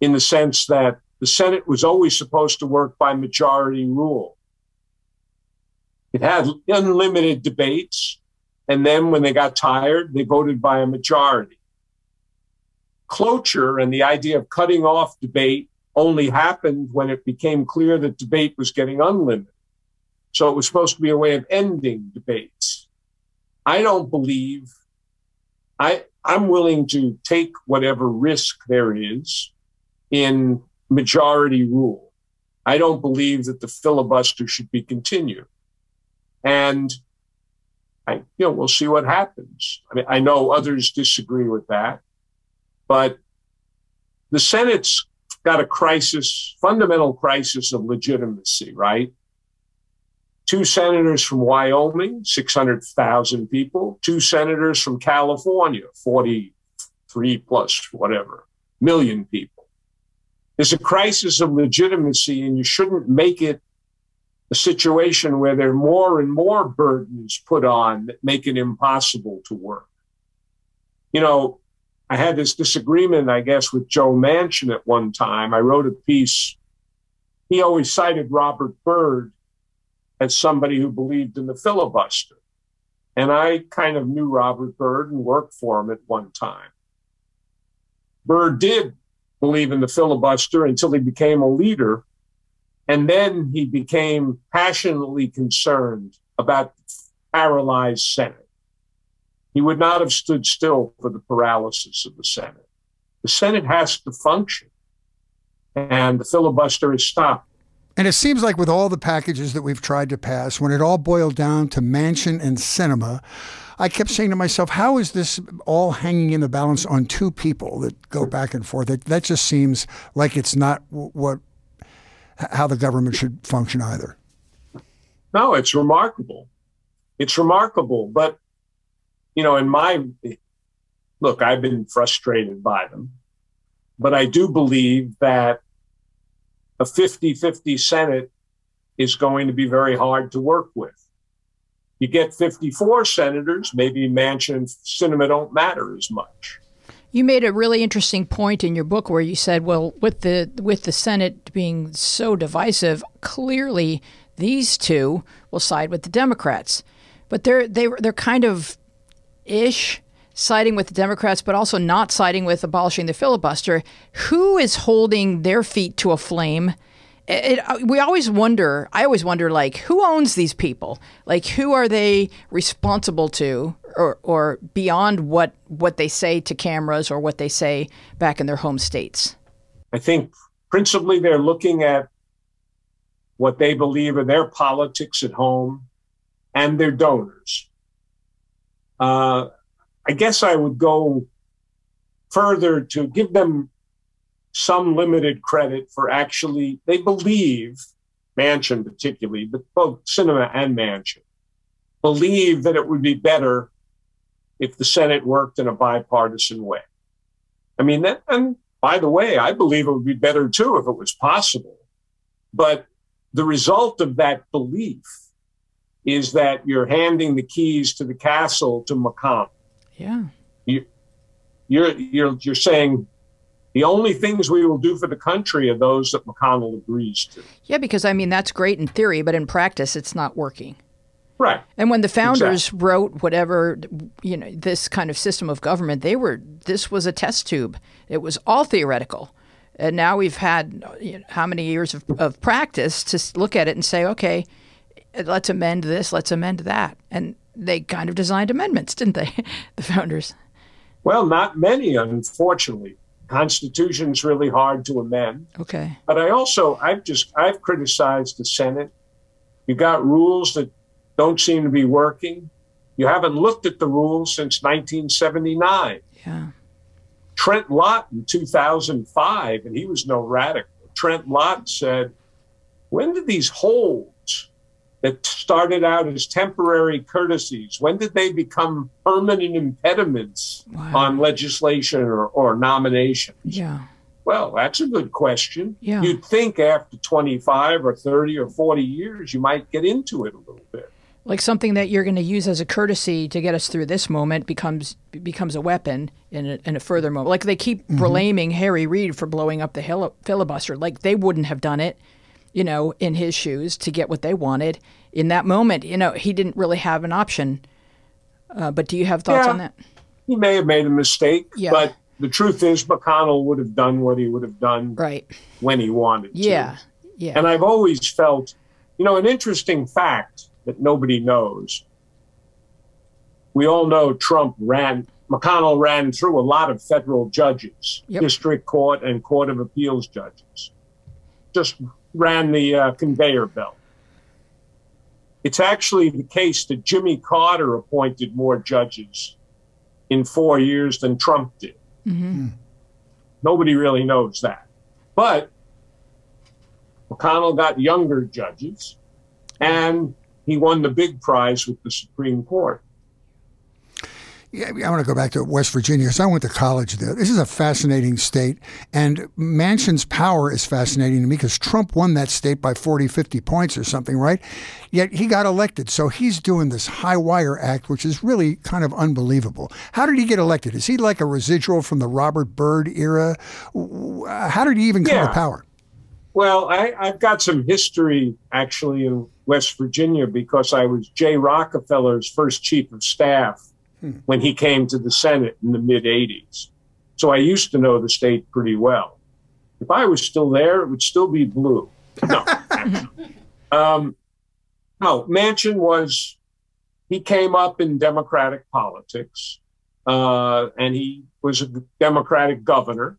in the sense that the Senate was always supposed to work by majority rule. It had unlimited debates, and then when they got tired, they voted by a majority. Cloture and the idea of cutting off debate only happened when it became clear that debate was getting unlimited. So it was supposed to be a way of ending debates. I don't believe I I'm willing to take whatever risk there is in majority rule. I don't believe that the filibuster should be continued. And I, you know, we'll see what happens. I mean, I know others disagree with that, but the Senate's got a crisis, fundamental crisis of legitimacy, right? two senators from Wyoming, 600,000 people, two senators from California, 43 plus whatever million people. There's a crisis of legitimacy, and you shouldn't make it a situation where there are more and more burdens put on that make it impossible to work. You know, I had this disagreement, I guess, with Joe Manchin at one time. I wrote a piece. He always cited Robert Byrd as somebody who believed in the filibuster. And I kind of knew Robert Byrd and worked for him at one time. Byrd did believe in the filibuster until he became a leader. And then he became passionately concerned about the paralyzed Senate. He would not have stood still for the paralysis of the Senate. The Senate has to function, and the filibuster is stopped. And it seems like with all the packages that we've tried to pass, when it all boiled down to Manchin and Sinema, I kept saying to myself, how is this all hanging in the balance on two people that go back and forth? That, that just seems like it's not what how the government should function either. No, it's remarkable. It's remarkable. But, you know, in my look, I've been frustrated by them. But I do believe that a 50 50 Senate is going to be very hard to work with. You get 54 senators, maybe Manchin and Sinema don't matter as much. You made a really interesting point in your book where you said, well, with the with the Senate being so divisive, clearly these two will side with the Democrats. But they're they they're kind of ish siding with the Democrats, but also not siding with abolishing the filibuster. Who is holding their feet to a flame? It, it, uh, we always wonder. I always wonder, like, who owns these people? Like, who are they responsible to, or, or beyond what what they say to cameras or what they say back in their home states? I think principally they're looking at what they believe are their politics at home and their donors. Uh, I guess I would go further to give them some limited credit for actually, they believe, Manchin particularly, but both Sinema and Manchin, believe that it would be better if the Senate worked in a bipartisan way. I mean, that, and by the way, I believe it would be better too if it was possible. But the result of that belief is that you're handing the keys to the castle to McConnell. Yeah. You, you're you're you're saying The only things we will do for the country are those that McConnell agrees to. Yeah, because I mean, that's great in theory, but in practice, it's not working. Right. And when the founders exactly. wrote whatever, you know, this kind of system of government, they were, this was a test tube. It was all theoretical. And now we've had you know, how many years of, of practice to look at it and say, okay, let's amend this, let's amend that. And they kind of designed amendments, didn't they, [laughs] the founders? Well, not many, unfortunately. Constitution's really hard to amend. Okay. But I also I've just I've criticized the Senate. You got rules that don't seem to be working. You haven't looked at the rules since 1979. Yeah. Trent Lott in 2005, and he was no radical. Trent Lott said, When did these holds that started out as temporary courtesies, when did they become permanent impediments wow. on legislation or, or nominations? Yeah. Well, that's a good question. Yeah. You'd think after 25 or 30 or 40 years, you might get into it a little bit like something that you're going to use as a courtesy to get us through this moment becomes becomes a weapon in a, in a further moment. Like they keep mm-hmm. blaming Harry Reid for blowing up the filibuster. Like they wouldn't have done it, you know, in his shoes to get what they wanted in that moment. You know, he didn't really have an option. Uh, but do you have thoughts yeah, on that? He may have made a mistake, yeah. but the truth is McConnell would have done what he would have done right when he wanted to. Yeah, yeah. And I've always felt, you know, an interesting fact that nobody knows. We all know Trump ran, McConnell ran through a lot of federal judges, yep. district court and court of appeals judges. Just ran the uh, conveyor belt. It's actually the case that Jimmy Carter appointed more judges in four years than Trump did. Mm-hmm. Nobody really knows that. But McConnell got younger judges, and he won the big prize with the Supreme Court. Yeah, I want to go back to West Virginia because I went to college there. This is a fascinating state, and Manchin's power is fascinating to me because Trump won that state by 40, 50 points or something, right? Yet he got elected. So he's doing this high wire act, which is really kind of unbelievable. How did he get elected? Is he like a residual from the Robert Byrd era? How did he even come yeah. to power? Well, I, have got some history actually in West Virginia because I was Jay Rockefeller's first chief of staff hmm. when he came to the Senate in the mid 80s. So I used to know the state pretty well. If I was still there, it would still be blue. No, [laughs] um, no, Manchin was, he came up in Democratic politics, uh, and he was a Democratic governor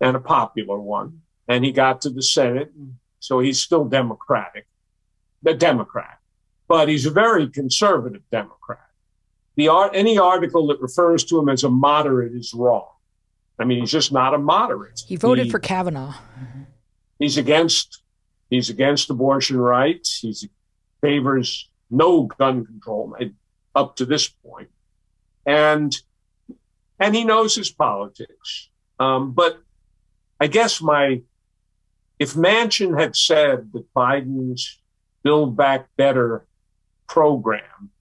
and a popular one. And he got to the Senate, so he's still Democratic the Democrat, but he's a very conservative Democrat. The art, any article that refers to him as a moderate is wrong. I mean, he's just not a moderate. He voted he, for Kavanaugh. He's against he's against abortion rights. He favors no gun control up to this point, and and he knows his politics. Um, but I guess my if Manchin had said that Biden's Build Back Better program,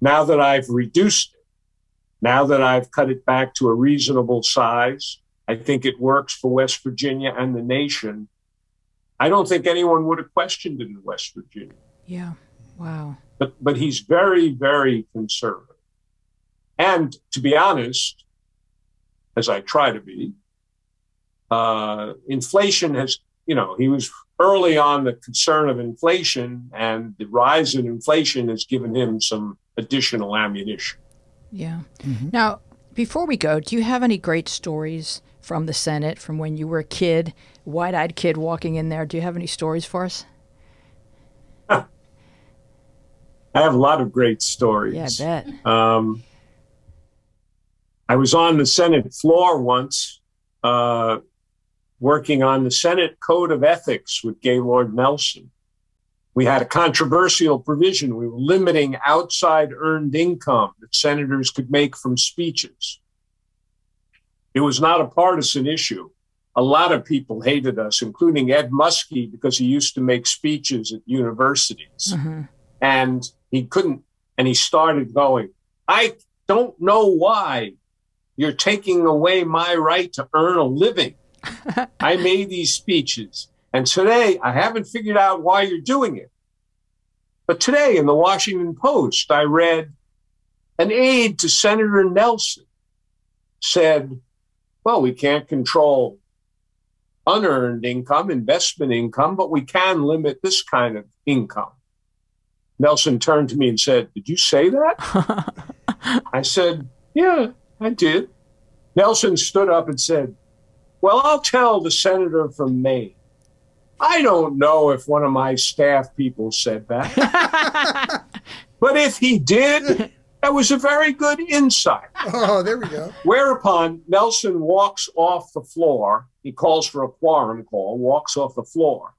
now that I've reduced it, now that I've cut it back to a reasonable size, I think it works for West Virginia and the nation. I don't think anyone would have questioned it in West Virginia. Yeah. Wow. But but he's very, very conservative. And to be honest, as I try to be, uh, inflation has, you know, he was early on the concern of inflation and the rise in inflation has given him some additional ammunition. Yeah. Mm-hmm. Now, before we go, do you have any great stories from the Senate from when you were a kid, wide eyed kid walking in there? Do you have any stories for us? [laughs] I have a lot of great stories. Yeah, I bet. Um, I was on the Senate floor once uh, working on the Senate Code of Ethics with Gaylord Nelson. We had a controversial provision. We were limiting outside earned income that senators could make from speeches. It was not a partisan issue. A lot of people hated us, including Ed Muskie, because he used to make speeches at universities. Mm-hmm. And he couldn't, and he started going, I don't know why You're taking away my right to earn a living. [laughs] I made these speeches. And today, I haven't figured out why you're doing it. But today in the Washington Post, I read an aide to Senator Nelson said, well, we can't control unearned income, investment income, but we can limit this kind of income. Nelson turned to me and said, Did you say that? [laughs] I said, Yeah, I did. Nelson stood up and said, Well, I'll tell the senator from Maine. I don't know if one of my staff people said that. [laughs] but if he did, that was a very good insight. Oh, there we go. Whereupon Nelson walks off the floor. He calls for a quorum call, walks off the floor.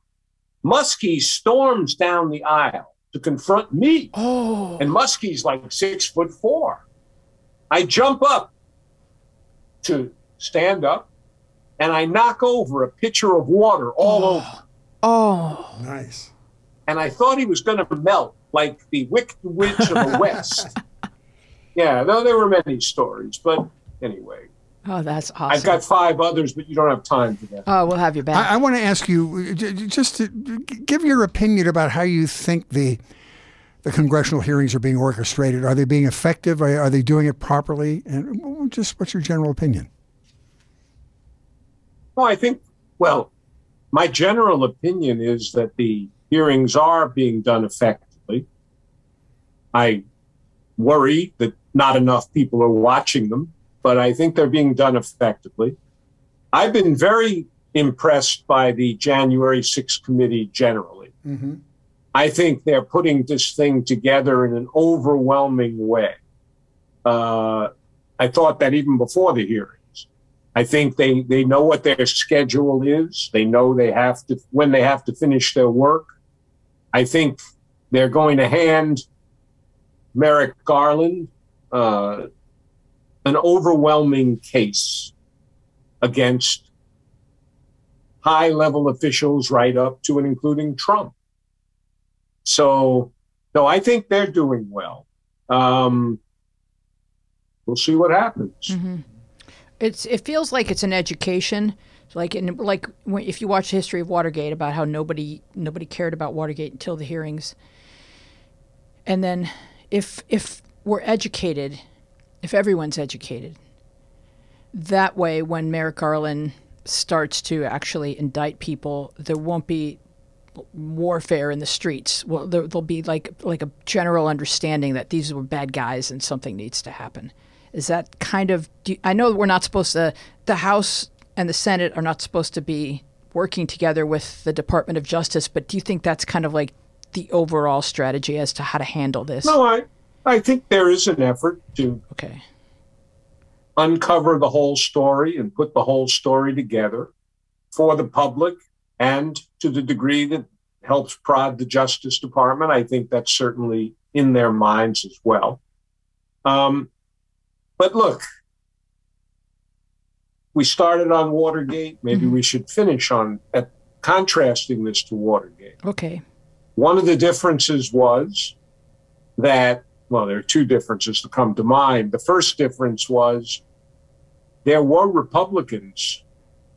Muskie storms down the aisle to confront me. Oh. And Muskie's like six foot four. I jump up to stand up and I knock over a pitcher of water all oh. over. Oh. Nice. And I thought he was going to melt like the Wicked Witch of the [laughs] West. yeah, though there were many stories, but anyway. Oh, that's awesome. I've got five others, but you don't have time for that. Oh, we'll have you back. I, I want to ask you uh, just to give your opinion about how you think the the congressional hearings are being orchestrated. Are they being effective? Are, are they doing it properly? And just what's your general opinion? Well, I think, well, my general opinion is that the hearings are being done effectively. I worry that not enough people are watching them, but I think they're being done effectively. I've been very impressed by the January 6th committee generally. Mm-hmm. I think they're putting this thing together in an overwhelming way. Uh, I thought that even before the hearings. I think they, they know what their schedule is. They know they have to when they have to finish their work. I think they're going to hand Merrick Garland uh, an overwhelming case against high level officials right up to and including Trump. So, no, I think they're doing well. Um, we'll see what happens. Mm-hmm. It's it feels like it's an education, like in like when, if you watch the history of Watergate about how nobody nobody cared about Watergate until the hearings, and then if if we're educated, if everyone's educated, that way when Merrick Garland starts to actually indict people, there won't be warfare in the streets. Well, there, will be like like a general understanding that these were bad guys and something needs to happen. Is that kind of? You, I know we're not supposed to. The House and the Senate are not supposed to be working together with the Department of Justice, but do you think that's kind of like the overall strategy as to how to handle this? No, I I think there is an effort to okay uncover the whole story and put the whole story together for the public and to the degree that helps prod the Justice Department. I think that's certainly in their minds as well. Um, but look, we started on Watergate. Maybe mm-hmm. we should finish on at contrasting this to Watergate. Okay. One of the differences was that, well, there are two differences to come to mind. The first difference was there were Republicans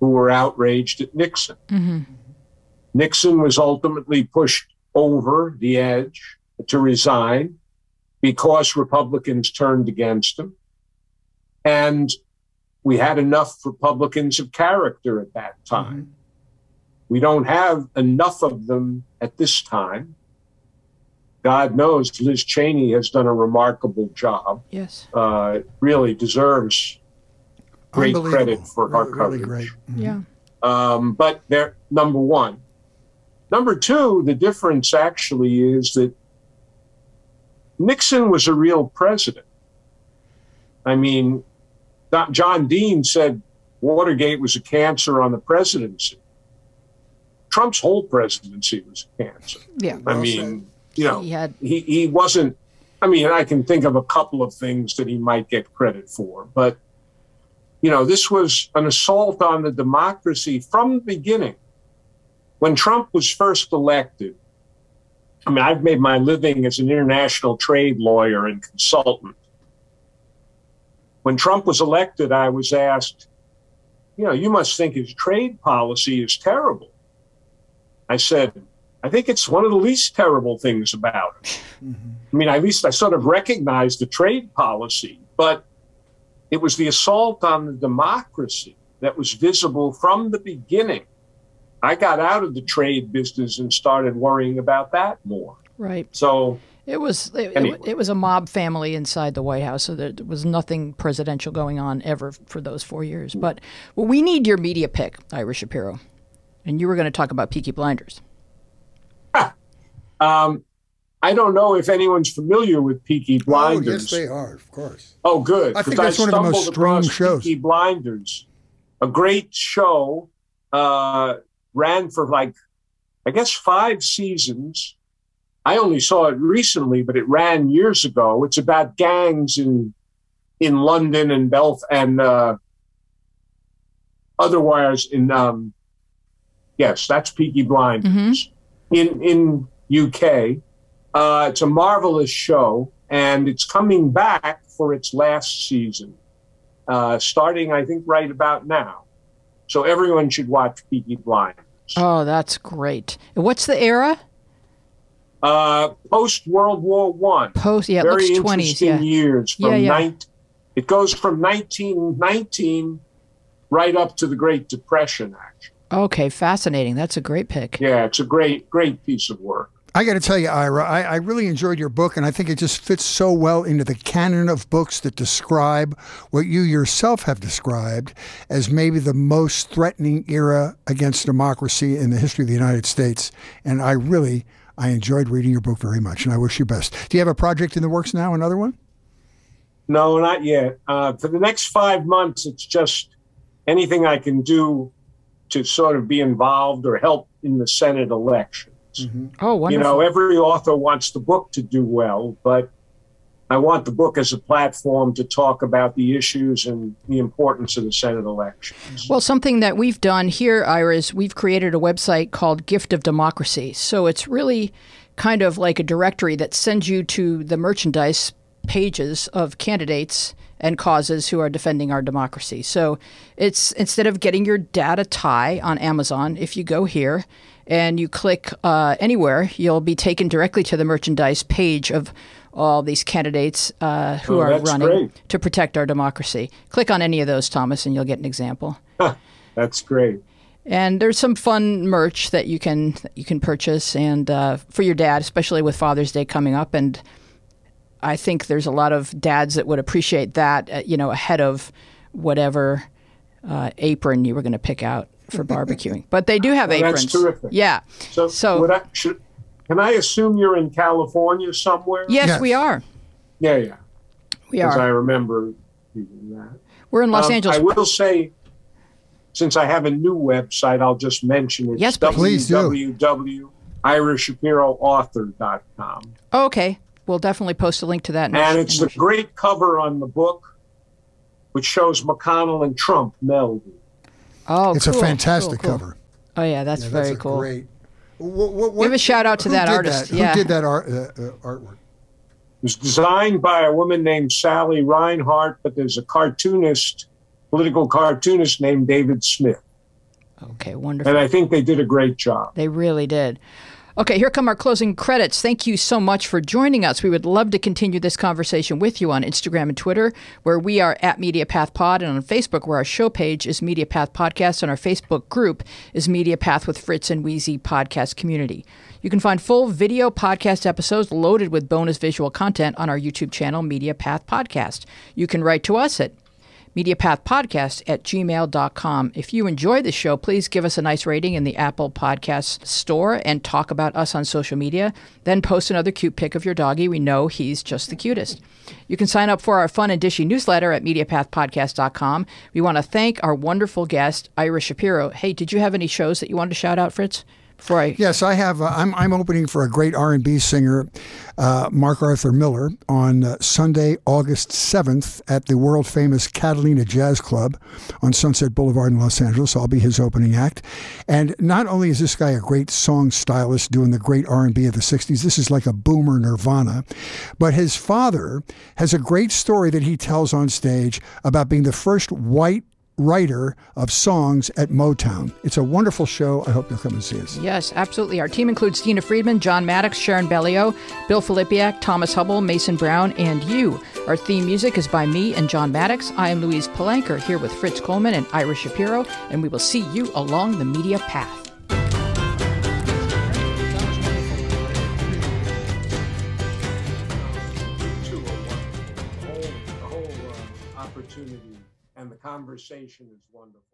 who were outraged at Nixon. Mm-hmm. Nixon was ultimately pushed over the edge to resign because Republicans turned against him. And we had enough Republicans of character at that time. Mm-hmm. We don't have enough of them at this time. God knows Liz Cheney has done a remarkable job. Yes. Uh, really deserves great credit for really, her coverage. Really mm-hmm. Yeah. Um, but there, number one. Number two, the difference actually is that Nixon was a real president. I mean, John Dean said Watergate was a cancer on the presidency. Trump's whole presidency was a cancer. Yeah. I mean, you know, he, had... he, he wasn't, I mean, I can think of a couple of things that he might get credit for, but, you know, this was an assault on the democracy from the beginning. When Trump was first elected, I mean, I've made my living as an international trade lawyer and consultant. When Trump was elected, I was asked, you know, you must think his trade policy is terrible. I said, I think it's one of the least terrible things about it. Mm-hmm. I mean, at least I sort of recognized the trade policy, but it was the assault on the democracy that was visible from the beginning. I got out of the trade business and started worrying about that more. Right. So it was it, anyway. it, it, was a mob family inside the White House, so there was nothing presidential going on ever for those four years. But well, we need your media pick, Ira Shapiro, and you were going to talk about Peaky Blinders. Um, I don't know if anyone's familiar with Peaky Blinders. Oh, yes, they are, of course. Oh, good. I think that's I one of the most streamed shows. Peaky Blinders, a great show, uh, ran for like, I guess, five seasons. I only saw it recently, but it ran years ago. It's about gangs in in London and Belf and uh, otherwise in um, yes, that's Peaky Blinders. Mm-hmm. In in UK. Uh, it's a marvelous show, and it's coming back for its last season, uh, starting, I think, right about now. So everyone should watch Peaky Blinders. Oh, that's great. What's the era? Uh, Post World War One. Post, yeah, very looks interesting 20s, yeah. years. From yeah, yeah. 19, it goes from 1919 right up to the Great Depression. Actually. Okay, fascinating. That's a great pick. Yeah, it's a great, great piece of work. I got to tell you, Ira, I, I, really enjoyed your book, and I think it just fits so well into the canon of books that describe what you yourself have described as maybe the most threatening era against democracy in the history of the United States. And I really, I enjoyed reading your book very much, and I wish you best. Do you have a project in the works now? Another one? No, not yet. Uh, for the next five months, it's just anything I can do to sort of be involved or help in the Senate elections. Mm-hmm. Oh, wonderful. You know, every author wants the book to do well, but I want the book as a platform to talk about the issues and the importance of the Senate elections. Well, something that we've done here, Iris, we've created a website called Gift of Democracy. So it's really kind of like a directory that sends you to the merchandise pages of candidates and causes who are defending our democracy. So it's instead of getting your data tie on Amazon, if you go here and you click uh, anywhere, you'll be taken directly to the merchandise page of all these candidates uh, who oh, are running great. to protect our democracy. Click on any of those, Thomas, and you'll get an example. that's great. And there's some fun merch that you can that you can purchase, and uh, for your dad, especially with Father's Day coming up. And I think there's a lot of dads that would appreciate that, uh, you know, ahead of whatever uh, apron you were going to pick out for [laughs] barbecuing. But they do have well, aprons. That's terrific. Yeah. So, so I, should, can I assume you're in California somewhere? Yes, yes. we are. Yeah, yeah. We are. I remember that. We're in Los um, Angeles. I will say, since I have a new website, I'll just mention it. Yes, please. www.irashapiroauthor.com. Oh, okay. We'll definitely post a link to that. And it's the great cover on the book, which shows McConnell and Trump melding. Oh, it's cool, a fantastic cool, cool. cover. Oh yeah, that's yeah, very that's cool. Great. What, what, Give a shout out to that artist. That? Yeah. Who did that art, uh, uh, artwork? It was designed by a woman named Sally Reinhart, but there's a cartoonist, political cartoonist named David Smith. Okay, wonderful. And I think they did a great job. They really did. Okay, here come our closing credits. Thank you so much for joining us. We would love to continue this conversation with you on Instagram and Twitter, where we are at MediaPath Pod, and on Facebook, where our show page is MediaPath Podcast, and our Facebook group is MediaPath with Fritz and Weezy Podcast Community. You can find full video podcast episodes loaded with bonus visual content on our YouTube channel, MediaPath Podcast. You can write to us at mediapathpodcast at gmail.com. If you enjoy the show, please give us a nice rating in the Apple Podcast store and talk about us on social media. Then post another cute pic of your doggy. We know he's just the cutest. You can sign up for our fun and dishy newsletter at mediapathpodcast.com. We want to thank our wonderful guest, Ira Shapiro. Hey, did you have any shows that you wanted to shout out, Fritz? I Yes, I have. Uh, I'm I'm opening for a great R&B singer, uh, Mark Arthur Miller, on uh, Sunday, August 7th at the world famous Catalina Jazz Club on Sunset Boulevard in Los Angeles. I'll be his opening act. And not only is this guy a great song stylist doing the great R&B of the 60s, this is like a boomer Nirvana, but his father has a great story that he tells on stage about being the first white writer of songs at Motown. It's a wonderful show. I hope you'll come and see us. Yes, absolutely. Our team includes Tina Friedman, John Maddox, Sharon Bellio, Bill Filipiak, Thomas Hubble, Mason Brown, and you. Our theme music is by me and John Maddox. I am Louise Palanker here with Fritz Coleman and Ira Shapiro, and we will see you along the media path. Conversation is wonderful.